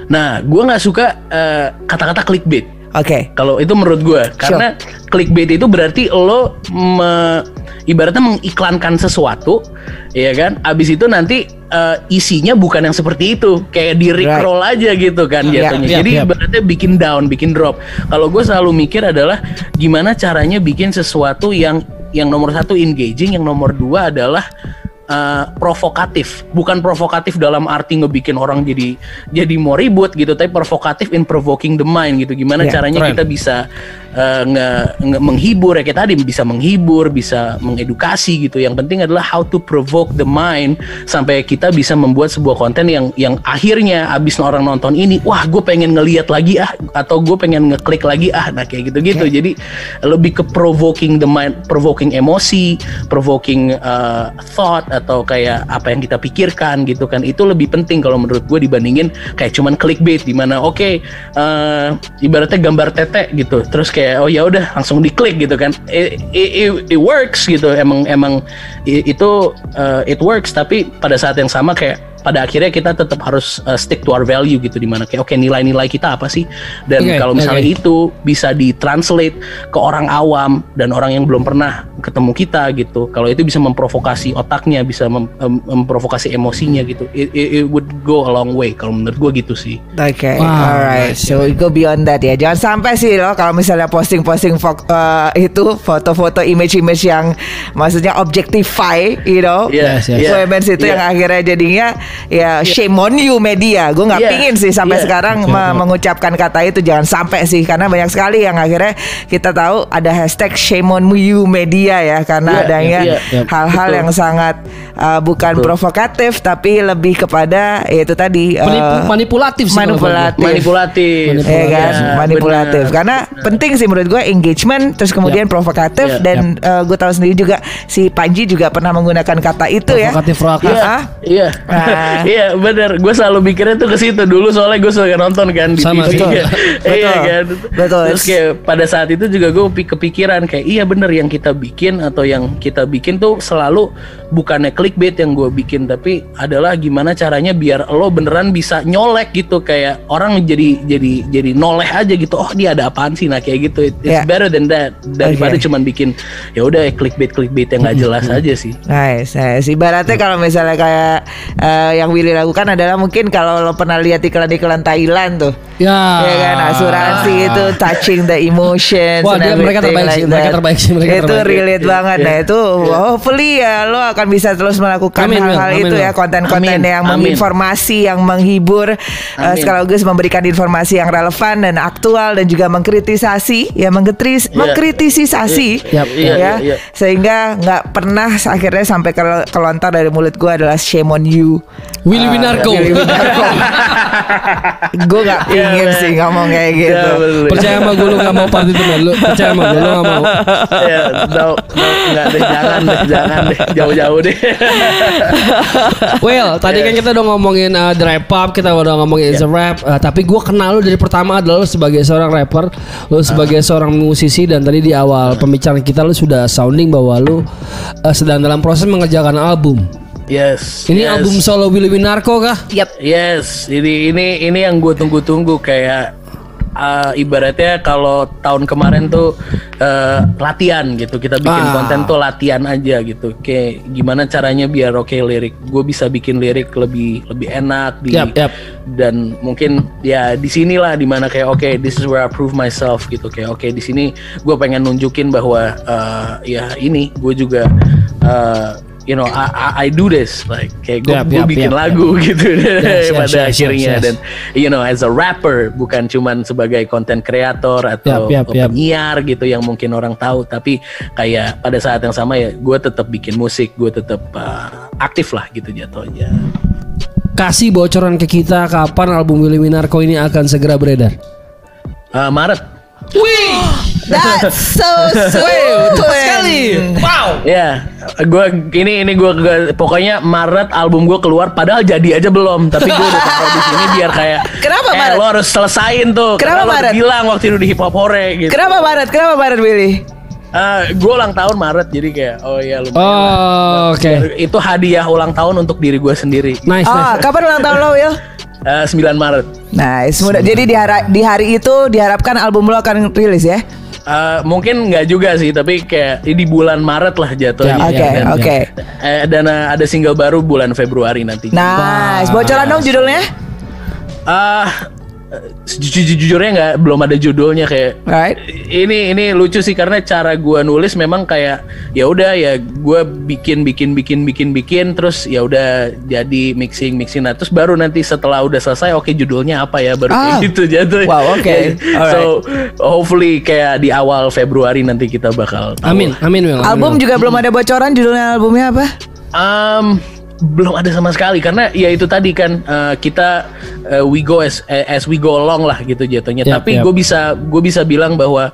Nah, gue nggak suka eh, kata-kata clickbait. Oke. Kalau itu menurut gue, karena clickbait itu berarti lo me- ibaratnya mengiklankan sesuatu, ya kan? Abis itu nanti eh, isinya bukan yang seperti itu, kayak di rickroll aja gitu kan Iya, jatuhnya. iya, Jadi iya. ibaratnya bikin down, bikin drop. Kalau gue selalu mikir adalah gimana caranya bikin sesuatu yang yang nomor satu engaging, yang nomor dua adalah eh, provokatif. Bukan provokatif dalam arti ngebikin orang jadi jadi mau ribut gitu tapi provokatif in provoking the mind gitu. Gimana Ya, caranya keren. kita bisa eh, nge- nge- menghibur ya kayak tadi bisa menghibur bisa mengedukasi gitu. Yang penting adalah how to provoke the mind sampai kita bisa membuat sebuah konten yang yang akhirnya abis orang nonton ini wah gue pengen ngeliat lagi ah atau gue pengen ngeklik lagi ah. Nah kayak gitu gitu jadi lebih ke provoking the mind provoking emosi provoking uh, thought atau kayak apa yang kita pikirkan gitu kan. Itu lebih penting kalau menurut gue dibandingin kayak cuman clickbait di mana oke eh, ibaratnya gambar tete gitu. Terus kayak oh ya udah langsung diklik gitu kan. It, it, it- works gitu. Emang emang itu uh, it works. Tapi pada saat yang sama kayak pada akhirnya kita tetap harus uh, stick to our value gitu di mana kayak oke nilai-nilai kita apa sih dan Oke, kalau misalnya oke. itu bisa ditranslate ke orang awam dan orang yang belum pernah ketemu kita gitu kalau itu bisa memprovokasi otaknya bisa mem- em- memprovokasi emosinya gitu it, it- it would go a long way kalau menurut gue gitu sih Oke, Wow, alright. nice, So we go beyond that ya. Jangan sampai sih loh kalau misalnya posting-posting fo- uh, itu foto-foto image-image yang maksudnya objectify, you know. Yes, yes. Yeah. Women's itu Yeah. yang akhirnya jadinya ya shame on you media. Gue nggak Yeah. pingin sih sampai Yeah. sekarang me- mengucapkan kata itu jangan sampai sih karena banyak sekali yang akhirnya kita tahu ada hashtag shame on you media ya karena Yeah, adanya yeah, yeah. hal-hal Betul. yang sangat uh, bukan Betul. provokatif tapi lebih kepada ya itu tadi uh, manipulatif sih kalau manipulatif manipulatif Ya kan, Ya, manipulatif. benar. Karena penting sih menurut gue engagement, terus kemudian provokatif Ya, dan gue tahu sendiri juga si Panji juga pernah menggunakan kata itu ya. Provokatif, provokatif. Iya. Iya, iya, Ah. [LAUGHS] iya bener. Gue selalu mikirnya tuh ke situ dulu soalnya gue suka nonton kan di Sama, TV. betul. iya Betul. kan. Betul. Terus kayak pada saat itu juga gue kepikiran kayak iya bener yang kita bikin atau yang kita bikin tuh selalu bukannya clickbait yang gue bikin tapi adalah gimana caranya biar lo beneran bisa nyolek gitu kayak orang jadi jadi jadi noleh aja gitu. Oh dia ada apaan sih nah kayak gitu. It- It's Yeah. better than that daripada Okay. cuman bikin ya udah clickbait clickbait yang nggak jelas aja sih. Nice, nice. Ibaratnya kalau misalnya kayak eh, yang Willy lakukan adalah mungkin kalau lo pernah lihat iklan-iklan Thailand tuh. Ya. Ya kan asuransi itu touching the emotions Wah, dia- mereka terbaik sih, like mereka that. terbaik sih, mereka itu terbaik. relate Iya, banget iya, nah itu hopefully ya lo akan bisa terus melakukan hal-hal Amin, itu ya konten-konten yang amin. menginformasi yang menghibur eh, Amin. sekaligus memberikan informasi yang relevan dan aktual dan juga mengkritisasi ya mengkritis Iya. mengkritisisasi Iya, iya, ya iya, iya. sehingga nggak pernah akhirnya sampai ke- kelontar dari mulut gue adalah shame on you Willy Winarko. Willy Winarko. gue Iya, pingin man. sih ngomong kayak Iya, gitu betul. Percaya sama gue lu gak mau party teman lu Percaya sama gue lu gak mau ya, no, no, enggak deh, jangan deh, jangan deh, jauh-jauh deh. [LAUGHS] Well, tadi kan kita udah ngomongin uh, the rap up, kita udah ngomongin the rap. uh, tapi gue kenal lu dari pertama adalah lu sebagai seorang rapper, lu sebagai seorang musisi dan tadi di awal pembicaraan kita lu sudah sounding bahwa lu uh, sedang dalam proses mengerjakan album. Yes. Ini yes. album solo Willy Winarko kah? Yap. Yes, ini ini ini yang gue tunggu-tunggu kayak uh, ibaratnya kalau tahun kemarin tuh uh, latihan gitu kita bikin Ah. konten tuh latihan aja gitu kayak gimana caranya biar oke lirik gue bisa bikin lirik lebih lebih enak di Yap, yap. dan mungkin ya di sinilah di mana kayak oke this is where I prove myself gitu kayak oke di sini gue pengen nunjukin bahwa uh, ya ini gue juga uh, you know I, I, I do this like kayak gue gue yap, bikin yap, lagu gitu [LAUGHS] Yes, yes, pada yes, akhirnya yes, yes. dan you know as a rapper bukan cuman sebagai konten kreator atau Yap, yap, yap. penyiar gitu yang mungkin orang tahu tapi kayak pada saat yang sama ya gue tetap bikin musik gue tetap uh, aktif lah gitu jatuhnya Kasih bocoran ke kita kapan album Willy Winarko ini akan segera beredar. Uh, Maret That's so sweet [LAUGHS] sekali. Wow Ya, gue ini ini gue pokoknya Maret album gue keluar padahal jadi aja belum, tapi gue udah taruh di sini biar kayak Kenapa eh, Maret? lo harus selesain tuh. Kenapa Maret? bilang waktu itu di hip hop hore gitu. Kenapa Maret? Kenapa Maret Willy? gue ulang tahun Maret jadi kayak oh ya lumayan. lah. Oh, oke. Itu hadiah ulang tahun untuk diri gue sendiri. Nice, Oh, nice. kapan ulang tahun lo Will? Eh, 9 Maret. Nice. Mudah. Jadi di hari, di hari itu diharapkan album lo akan rilis ya? Eh, mungkin nggak juga sih, tapi kayak di bulan Maret lah jatuhnya. Ya, Oke, ya, oke. Eh, dan eh, ada single baru bulan Februari nanti. Nice. Bocoran dong judulnya? Ah, jujur jujurnya nggak belum ada judulnya kayak Right. ini ini lucu sih karena cara gua nulis memang kayak ya udah ya gua bikin bikin bikin bikin bikin terus ya udah jadi mixing mixing nah terus baru nanti setelah udah selesai oke judulnya apa ya baru kayak Ah. gitu jatuh Wow, oke. so hopefully kayak di awal Februari nanti kita bakal tahu. Amin, amin Will. Album juga belum ada bocoran judulnya albumnya apa? Um, belum ada sama sekali karena ya itu tadi kan uh, kita uh, we go as as we go along lah gitu jatuhnya. Yap, Tapi yap. gue bisa gue bisa bilang bahwa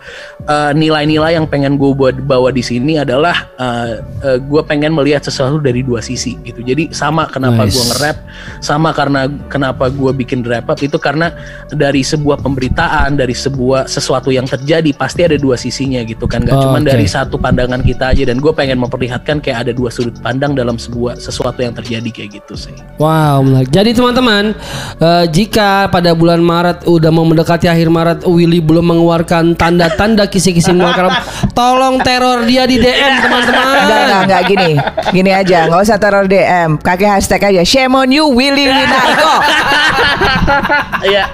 uh, nilai-nilai yang pengen gue buat bawa di sini adalah uh, uh, gue pengen melihat sesuatu dari dua sisi gitu. Jadi sama kenapa Nice. gue nge-rap, sama karena kenapa gue bikin rap up itu karena dari sebuah pemberitaan, dari sebuah sesuatu yang terjadi pasti ada dua sisinya gitu kan. Gak Oh, cuma oke. dari satu pandangan kita aja dan gue pengen memperlihatkan kayak ada dua sudut pandang dalam sebuah sesuatu yang terjadi kayak gitu sih. Wow. Jadi teman-teman, eh, jika pada bulan Maret udah mau mendekati akhir Maret, Willy belum mengeluarkan tanda-tanda kisi-kisi mengeluarkan, tolong teror dia di DM teman-teman. Enggak, enggak, enggak gini. Gini aja, nggak usah taruh DM. Pakai hashtag aja. Shame on you, Willy Winarko. [LAUGHS] Iya,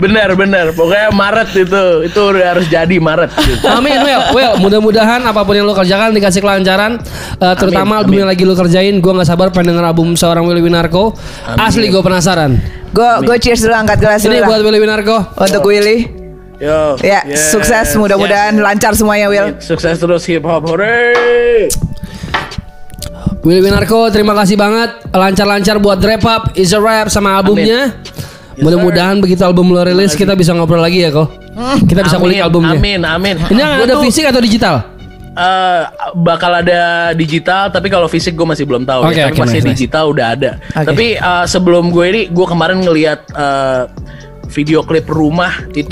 benar benar. Pokoknya Maret itu itu harus jadi Maret. Gitu. Amin, Will. Will, mudah-mudahan apa pun yang lo kerjakan dikasih kelancaran, Eh, terutama Amin, album amin. yang lagi lo kerjain. Gue nggak sabar pengen denger album seorang Willy Winarko. Asli gue penasaran. Gue gue cheers dulu angkat gelas dulu Ini lah. buat Willy Winarko. untuk Willy. Yo. Ya, yes, sukses mudah-mudahan yes. lancar semuanya Will. Sukses terus hip hop. Hore. Willy Winarko, terima kasih banget. Lancar-lancar buat Rap Up, Is a Rap sama albumnya. Mudah-mudahan begitu album lo rilis kita bisa ngobrol lagi ya kok. Kita bisa kulik albumnya. Amin, amin. Ini ada fisik atau digital? Eh, bakal ada digital, tapi kalau fisik gue masih belum tahu. Oke, ya. Tapi oke, masih nice, nice. digital udah ada. Oke. Tapi eh, sebelum gue ini, gue kemarin ngelihat eh, video klip rumah itu,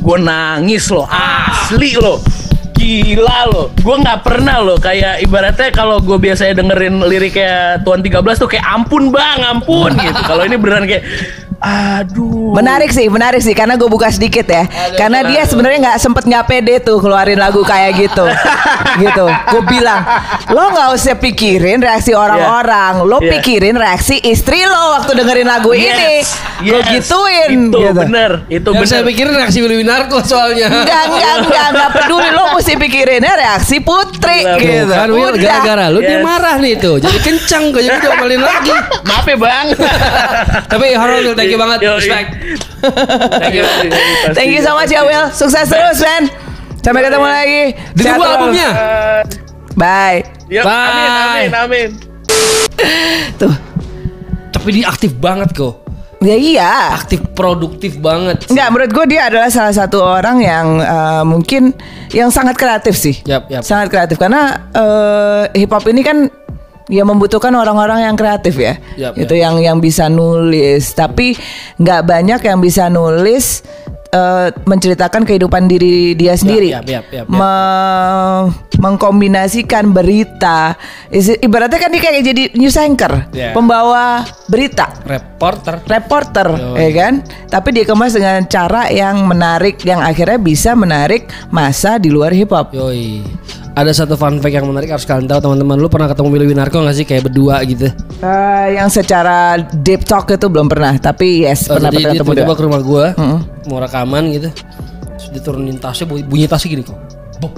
gue nangis loh, asli loh. Gila loh, gue nggak pernah loh kayak ibaratnya kalau gue biasanya dengerin liriknya Tuan 13 tuh kayak ampun bang, ampun gitu. Kalau ini beneran kayak aduh. Menarik sih, menarik sih karena gue buka sedikit ya. karena dia sebenarnya nggak sempet nggak pede tuh keluarin lagu kayak gitu, [LAUGHS] gitu. Gue bilang, lo nggak usah pikirin reaksi orang-orang, lo Yeah. pikirin reaksi istri lo waktu dengerin lagu ini. Lo yes. gituin, Itu gitu. bener, itu Yang bener. saya pikirin reaksi Willy Winarko soalnya. Enggak, enggak, enggak, enggak peduli lo mesti pikirinnya reaksi putri Gila, gitu. Kan Udah. gara-gara lu dia Yes. marah nih tuh. Jadi kencang kok jadi diomelin lagi. Maaf ya bang. [LAUGHS] Tapi Harold thank you banget. Respect. Thank you. Thank you so much ya Will. Sukses terus, Ben. Sampai ketemu lagi. Ditunggu Sehat selalu. albumnya. Bye. Yuk, Bye. amin, amin, amin. Tuh. Tapi dia aktif banget kok. Ya iya. Aktif produktif banget. Enggak, menurut gue dia adalah salah satu orang yang eh, mungkin yang sangat kreatif sih. Yap, yap. Sangat kreatif karena eh, hip hop ini kan ya membutuhkan orang-orang yang kreatif ya. Yap, itu yang yang bisa nulis, tapi nggak banyak yang bisa nulis eh, menceritakan kehidupan diri dia sendiri. yap, yap, yap, yap. Me- mengkombinasikan berita. Ibaratnya kan dia kayak jadi news anchor, Ya. pembawa berita Reporter. reporter, Yoi. ya kan? Tapi dikemas dengan cara yang menarik, yang akhirnya bisa menarik masa di luar hip hop. Yoi. Ada satu fun fact yang menarik harus kalian tahu teman-teman. Lu pernah ketemu Willy Winarko gak sih kayak berdua gitu? Eh, yang secara deep talk itu belum pernah, tapi yes Oh, pernah pernah ketemu tiba-tiba dia. ke rumah gua Mm-mm. mau rekaman gitu. Terus dia turunin tasnya bunyi, bunyi tasnya gini kok. Bob.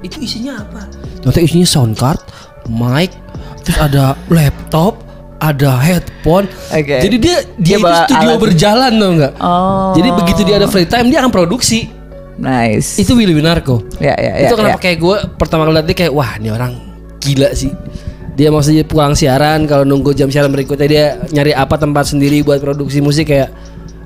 Itu isinya apa? Ternyata isinya sound card, mic, terus ada laptop, ada headphone. Oke. Jadi dia dia, Dia itu studio alat. berjalan tau nggak? Oh. Jadi begitu dia ada free time dia akan produksi. Nice. Itu Willy Winarko. Ya, ya, ya, itu kenapa ya. kayak gue pertama kali dia kayak wah ini orang gila sih. Dia maksudnya pulang siaran kalau nunggu jam siaran berikutnya dia nyari apa tempat sendiri buat produksi musik kayak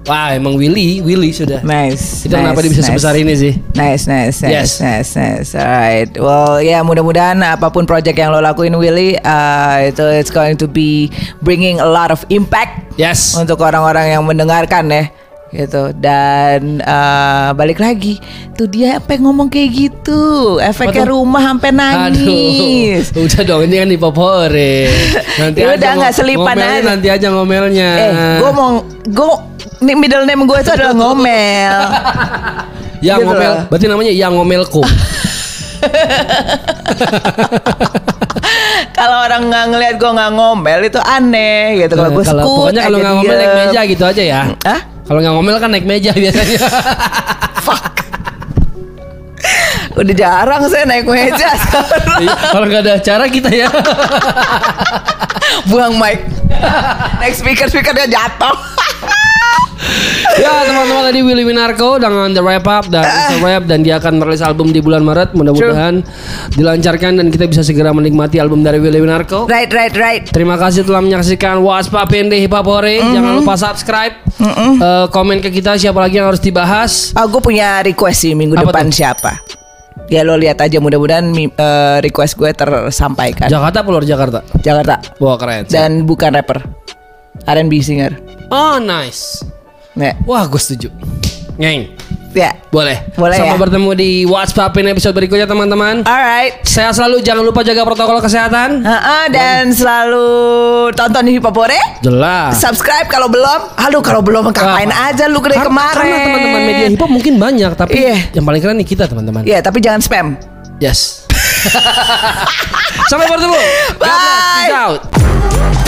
wah emang Willy Willy sudah. Nice. Itu kenapa dia bisa nice. sebesar ini sih? Nice, nice, nice, Yes. nice, nice. Alright. Well, ya mudah-mudahan apa pun project yang lo lakuin Willy, uh, itu it's going to be bringing a lot of impact Yes. untuk orang-orang yang mendengarkan ya gitu dan uh, balik lagi tuh dia apa ngomong kayak gitu efeknya rumah sampai nangis Aduh, [LAUGHS] udah dong ini kan di popore. Nanti [LAUGHS] Ya udah, nggak selipan ngomelnya aja. Nanti aja ngomelnya. eh gue mau gue nih middle name gue itu adalah ngomel [LAUGHS] yang gitu ngomel, loh. berarti namanya yang ngomelko. kalau orang nggak ngelihat gue nggak ngomel itu aneh gitu kalau gue Kalau sekut pokoknya kalau nggak ngomel naik diem. meja gitu aja ya. Hah? Kalau nggak ngomel kan naik meja biasanya. [LAUGHS] Udah jarang saya naik meja. [LAUGHS] Iya, Kalau nggak ada acara kita ya. Buang mic. [LAUGHS] Naik speaker speakernya jatuh. Ya teman-teman tadi Willy Winarko dengan The Wrap Up dan a Wrap dan dia akan merilis album di bulan Maret. Mudah-mudahan dilancarkan dan kita bisa segera menikmati album dari Willy Winarko. Right, right, right. Terima kasih telah menyaksikan Waspa Pende Hip Hop Hore. Jangan lupa subscribe, Eh, komen ke kita siapa lagi yang harus dibahas. Ah, gue punya request sih minggu Apa depan tuh? siapa. Ya lo lihat aja mudah-mudahan eh, request gue tersampaikan. Jakarta apa luar Jakarta? Jakarta. Wah keren. Dan bukan rapper. R&B singer. Oh nice. Ya. Wah gue setuju. Ngeng. Ya. Boleh. Boleh Sampai ya. bertemu di Pende episode berikutnya teman-teman. Alright. Saya selalu jangan lupa jaga protokol kesehatan. Ha-ha, dan selalu tonton Hip Hop Hore. Jelas. Subscribe kalau belum. Aduh kalau belum ngapain Wah, aja lu kemarin. Karena teman-teman media hip hop mungkin banyak, tapi Iya. yang paling keren nih kita teman-teman. Iya, tapi jangan spam. Yes. [LAUGHS] Sampai bertemu. God bless. Bye. Peace out.